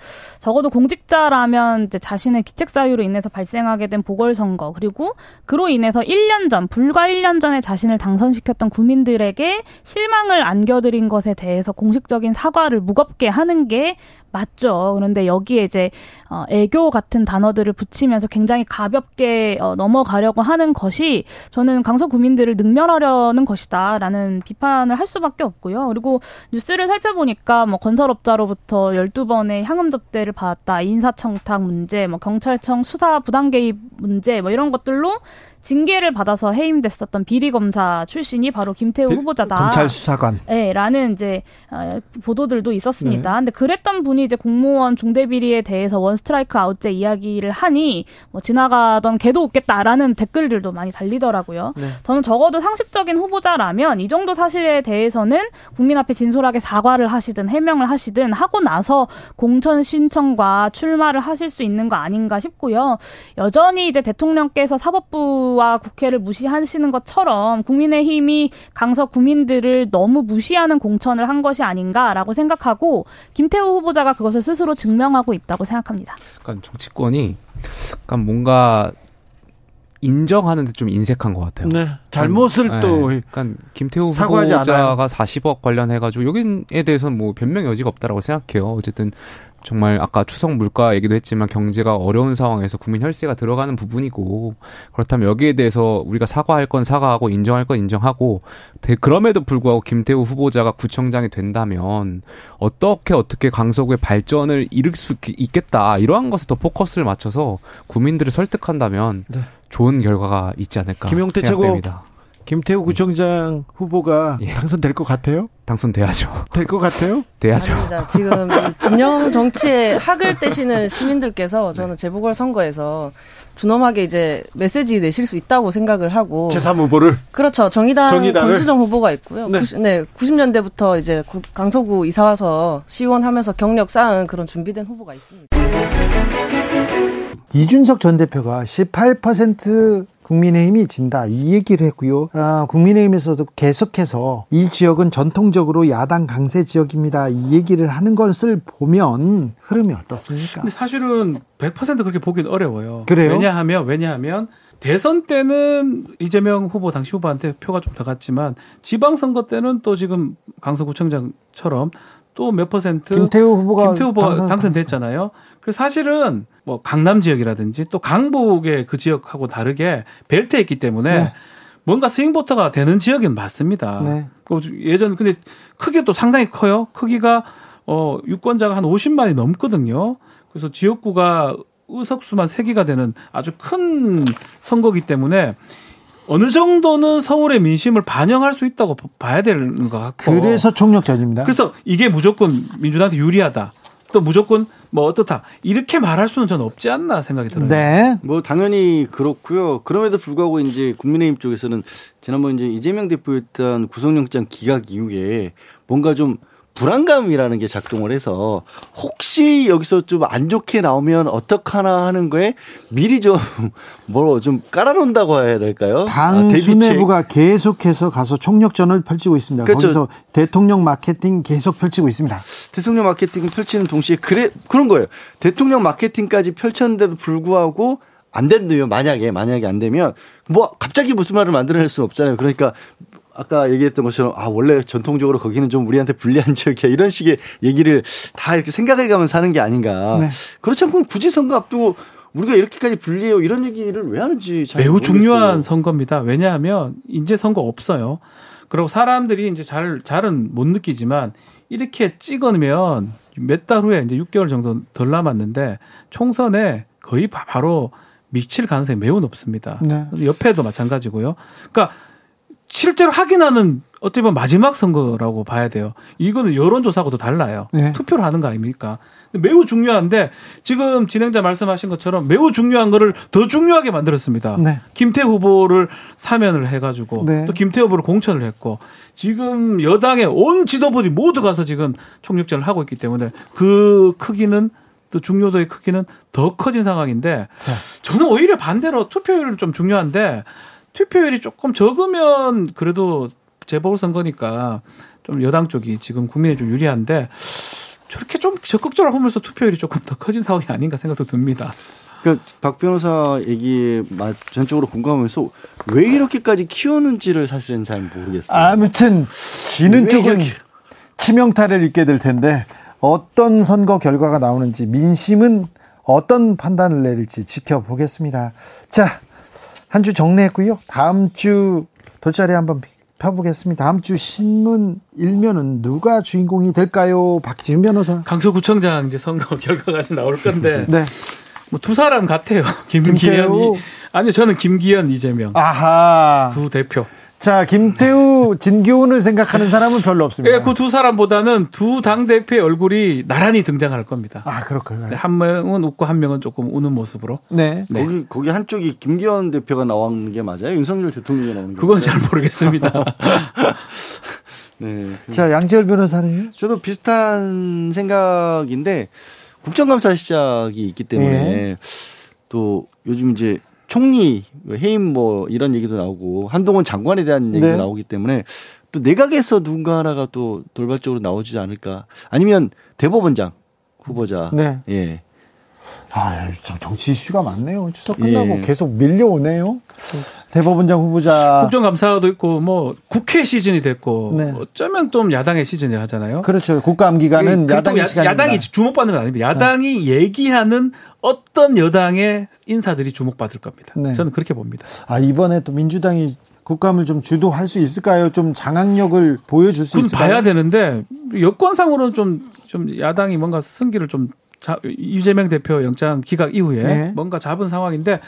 적어도 공직자라면 이제 자신의 귀책 사유로 인해서 발생하게 된 보궐선거 그리고 그로 인해서 1년 전 불과 1년 전에 자신을 당선시켰던 구민들에게 실망을 안겨드린 것에 대해서 공식적인 사과를 무겁게 하는 게 맞죠. 그런데 여기에 이제 어, 애교 같은 단어들을 붙이면서 굉장히 가볍게 어, 넘어가려고 하는 것이 저는 강서 구민들을 능멸하려는 것이다라는 비판을 할 수밖에 없고요. 그리고 뉴스를 살펴보니까 뭐 건설업자로부터 12번의 향음 접대를 받았다. 인사청탁 문제, 뭐 경찰청 수사 부당 개입 문제 뭐 이런 것들로 징계를 받아서 해임됐었던 비리 검사 출신이 바로 김태우 후보자다.
검찰 수사관.
네, 라는 이제 어, 보도들도 있었습니다. 네. 근데 그랬던 분이 이제 공무원 중대 비리에 대해서 원 스트라이크 아웃제 이야기를 하니 뭐 지나가던 개도 웃겠다라는 댓글들도 많이 달리더라고요. 네. 저는 적어도 상식적인 후보자라면 이 정도 사실에 대해서는 국민 앞에 진솔하게 사과를 하시든 해명을 하시든 하고 나서 공천 신청과 출마를 하실 수 있는 거 아닌가 싶고요. 여전히 이제 대통령께서 사법부 와 국회를 무시하시는 것처럼 국민의힘이 강서 구민들을 너무 무시하는 공천을 한 것이 아닌가라고 생각하고 김태우 후보자가 그것을 스스로 증명하고 있다고 생각합니다.
그러니까 정치권이 약간 뭔가 인정하는 데 좀 인색한 것 같아요.
네. 잘못을
네.
또.
그러니까 김태우 후보자가 40억 관련해가지고 여기에 대해서는 뭐 변명 여지가 없다라고 생각해요. 어쨌든 정말 아까 추석 물가 얘기도 했지만 경제가 어려운 상황에서 국민 혈세가 들어가는 부분이고 그렇다면 여기에 대해서 우리가 사과할 건 사과하고 인정할 건 인정하고 그럼에도 불구하고 김태우 후보자가 구청장이 된다면 어떻게 어떻게 강서구의 발전을 이룰 수 있겠다 이러한 것에 더 포커스를 맞춰서 국민들을 설득한다면 네. 좋은 결과가 있지 않을까 김용태 생각됩니다.
김태우 구청장 후보가 예. 당선될 것 같아요?
당선돼야죠.
될 것 같아요?
돼야죠.
아닙니다. 지금 진영 정치에 학을 떼시는 시민들께서 저는 네. 재보궐 선거에서 준엄하게 이제 메시지 내실 수 있다고 생각을 하고
제3 후보를
그렇죠. 정의당 정의당을? 권수정 후보가 있고요. 네. 90, 네, 90년대부터 이제 강서구 이사 와서 시원하면서 경력 쌓은 그런 준비된 후보가 있습니다.
이준석 전 대표가 18% 국민의힘이 진다 이 얘기를 했고요. 아, 국민의힘에서도 계속해서 이 지역은 전통적으로 야당 강세 지역입니다. 이 얘기를 하는 것을 보면 흐름이 어떻습니까?
근데 사실은 100% 그렇게 보기는 어려워요.
그래요?
왜냐하면 왜냐하면 대선 때는 이재명 후보 당시 후보한테 표가 좀 더 갔지만 지방선거 때는 또 지금 강서구청장처럼 또 몇 퍼센트
김태우 후보가
김태우 후보가 당선, 당선됐잖아요. 그래서 사실은 뭐 강남 지역이라든지 또 강북의 그 지역하고 다르게 벨트에 있기 때문에 네. 뭔가 스윙보터가 되는 지역은 맞습니다. 네. 예전 근데 크게 또 상당히 커요. 크기가 어 유권자가 한 50만이 넘거든요. 그래서 지역구가 의석수만 3개가 되는 아주 큰 선거기 때문에 어느 정도는 서울의 민심을 반영할 수 있다고 봐야 되는 것 같고.
그래서 총력전입니다.
그래서 이게 무조건 민주당한테 유리하다. 또 무조건 뭐 어떻다 이렇게 말할 수는 저는 없지 않나 생각이 들어요.
네.
뭐 당연히 그렇고요. 그럼에도 불구하고 이제 국민의힘 쪽에서는 지난번 이제 이재명 대표였던 구속영장 기각 이후에 뭔가 좀 불안감이라는 게 작동을 해서 혹시 여기서 좀 안 좋게 나오면 어떡하나 하는 거에 미리 좀 뭐좀 깔아놓는다고 해야 될까요?
당 아, 수뇌부가 계속해서 가서 총력전을 펼치고 있습니다. 그렇죠. 거기서 대통령 마케팅 계속 펼치고 있습니다.
대통령 마케팅 펼치는 동시에 그래 그런 거예요. 대통령 마케팅까지 펼쳤는데도 불구하고 안 된다면 만약에 만약에 안 되면 뭐 갑자기 무슨 말을 만들어낼 수는 없잖아요. 그러니까 아까 얘기했던 것처럼 아 원래 전통적으로 거기는 좀 우리한테 불리한 지역이야 이런 식의 얘기를 다 이렇게 생각해가면 사는 게 아닌가. 네. 그렇지 않고 굳이 선거 앞두고 우리가 이렇게까지 불리해요 이런 얘기를 왜 하는지
매우 모르겠어요. 중요한 선거입니다. 왜냐하면 이제 선거 없어요. 그리고 사람들이 이제 잘 잘은 못 느끼지만 이렇게 찍으면 몇 달 후에 이제 6개월 정도 덜 남았는데 총선에 거의 바로 미칠 가능성이 매우 높습니다. 네. 옆에도 마찬가지고요. 그러니까 실제로 확인하는 어찌 보면 마지막 선거라고 봐야 돼요. 이거는 여론조사하고도 달라요. 네. 투표를 하는 거 아닙니까? 매우 중요한데 지금 진행자 말씀하신 것처럼 매우 중요한 거를 더 중요하게 만들었습니다. 네. 김태 후보를 사면을 해가지고 네. 또 김태 후보를 공천을 했고 지금 여당의 온 지도부들이 모두 가서 지금 총력전을 하고 있기 때문에 그 크기는 또 중요도의 크기는 더 커진 상황인데 자. 저는 오히려 반대로 투표율은 좀 중요한데 투표율이 조금 적으면 그래도 재보궐선거니까 좀 여당 쪽이 지금 국민에 좀 유리한데 저렇게 좀 적극적으로 하면서 투표율이 조금 더 커진 상황이 아닌가 생각도 듭니다.
그러니까 박 변호사 얘기 전적으로 공감하면서 왜 이렇게까지 키우는지를 사실은 잘 모르겠어요.
아무튼 지는 쪽은 치명타를 입게 될 텐데 어떤 선거 결과가 나오는지 민심은 어떤 판단을 내릴지 지켜보겠습니다. 자, 한 주 정리했고요. 다음 주 돗자리 한번 펴보겠습니다. 다음 주 신문 일면은 누가 주인공이 될까요? 박지훈 변호사.
강서구청장 이제 선거 결과가 좀 나올 건데. 네. 뭐 두 사람 같아요. 김기현이 아니 저는 김기현 이재명.
아하.
두 대표.
자, 김태우, 진교훈을 생각하는 사람은 별로 없습니다.
예, 그두 사람보다는 두 당대표의 얼굴이 나란히 등장할 겁니다.
아, 그렇군요.
한 명은 웃고 한 명은 조금 우는 모습으로.
네. 네. 거기, 거기 한쪽이 김기현 대표가 나오는 게 맞아요? 윤석열 대통령이 나오는 게
그건 잘 모르겠습니다.
네. 자, 양지열 변호사는요?
저도 비슷한 생각인데 국정감사 시작이 있기 때문에 네. 또 요즘 이제 총리 해임 뭐 이런 얘기도 나오고 한동훈 장관에 대한 얘기도 네. 나오기 때문에 또 내각에서 누군가 하나가 또 돌발적으로 나오지 않을까 아니면 대법원장 후보자
네.
예.
아, 정치 이슈가 많네요. 추석 끝나고 예. 계속 밀려오네요. 대법원장 후보자.
국정감사도 있고, 뭐, 국회 시즌이 됐고, 네. 어쩌면 좀 야당의 시즌을 하잖아요.
그렇죠. 국감 기간은 야당의 시간
야당이 주목받는 건 아닙니다. 야당이 네. 얘기하는 어떤 여당의 인사들이 주목받을 겁니다. 네. 저는 그렇게 봅니다.
아, 이번에 또 민주당이 국감을 좀 주도할 수 있을까요? 좀 장악력을 보여줄 수 있을까요?
봐야 되는데 여권상으로는 좀, 좀 야당이 뭔가 승기를 좀 자, 이재명 대표 영장 기각 이후에 네. 뭔가 잡은 상황인데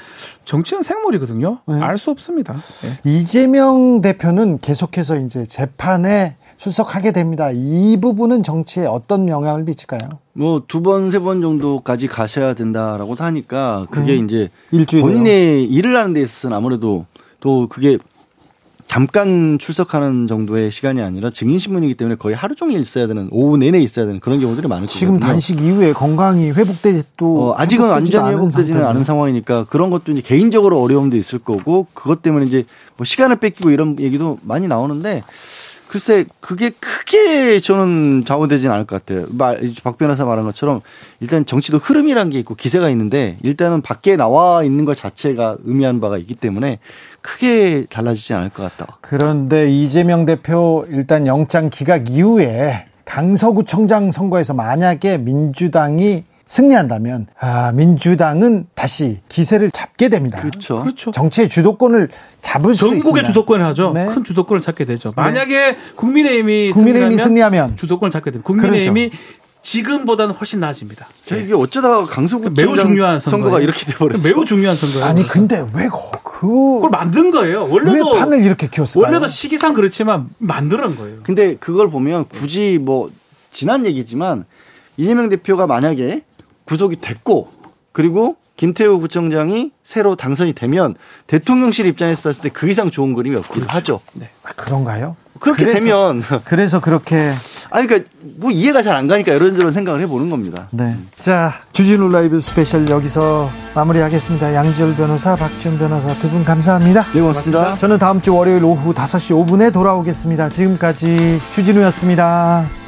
정치는 생물이거든요. 네. 알수 없습니다. 네.
이재명 대표는 계속해서 이제 재판에 출석하게 됩니다. 이 부분은 정치에 어떤 영향을 미칠까요?
뭐 두 번, 세 번 정도까지 가셔야 된다라고 하니까 그게 네. 이제 일주일에요. 본인의 일을 하는 데 있어서는 아무래도 또 그게 잠깐 출석하는 정도의 시간이 아니라 증인 신문이기 때문에 거의 하루 종일 있어야 되는 오후 내내 있어야 되는 그런 경우들이 많을 거예요.
지금 거거든요. 단식 이후에 건강이 회복되지 또
어, 아직은 완전히 회복되지는 않은 상황이니까 그런 것도 이제 개인적으로 어려움도 있을 거고 그것 때문에 이제 뭐 시간을 뺏기고 이런 얘기도 많이 나오는데 글쎄 그게 크게 저는 좌우되지는 않을 것 같아요. 말, 박 변호사 말한 것처럼 일단 정치도 흐름이란 게 있고 기세가 있는데 일단은 밖에 나와 있는 것 자체가 의미하는 바가 있기 때문에 크게 달라지지 않을 것 같다.
그런데 이재명 대표 일단 영장 기각 이후에 강서구청장 선거에서 만약에 민주당이 승리한다면 아, 민주당은 다시 기세를 잡게 됩니다.
그렇죠.
그렇죠.
정치의 주도권을 잡을 수
있습니다. 전국의 주도권을 하죠. 네. 큰 주도권을 잡게 되죠. 만약에 네. 국민의힘이, 국민의힘이 승리하면, 주도권을 잡게 됩니다. 국민의힘이 그렇죠. 지금보다는 훨씬 나아집니다.
네. 이게 어쩌다가 강서구 매우 중요한 선거가 이렇게 돼버렸어요.
매우 중요한 선거예요.
아니 근데 왜 그,
그걸 만든 거예요. 원래도
왜 판을 이렇게 키웠어요?
원래도 시기상 그렇지만 만드는 거예요.
근데 그걸 보면 굳이 뭐 지난 얘기지만 이재명 대표가 만약에 구속이 됐고 그리고 김태우 구청장이 새로 당선이 되면 대통령실 입장에서 봤을 때 그 이상 좋은 그림이 없기도 그렇죠. 하죠. 네.
아, 그런가요?
그렇게 그래서, 되면
그래서 그렇게
아니 그러니까 뭐 이해가 잘 안 가니까 이런저런 생각을 해보는 겁니다.
네. 자 주진우 라이브 스페셜 여기서 마무리하겠습니다. 양지열 변호사, 박지훈 변호사 두 분 감사합니다.
네 고맙습니다. 고맙습니다.
저는 다음 주 월요일 오후 5시 5분에 돌아오겠습니다. 지금까지 주진우였습니다.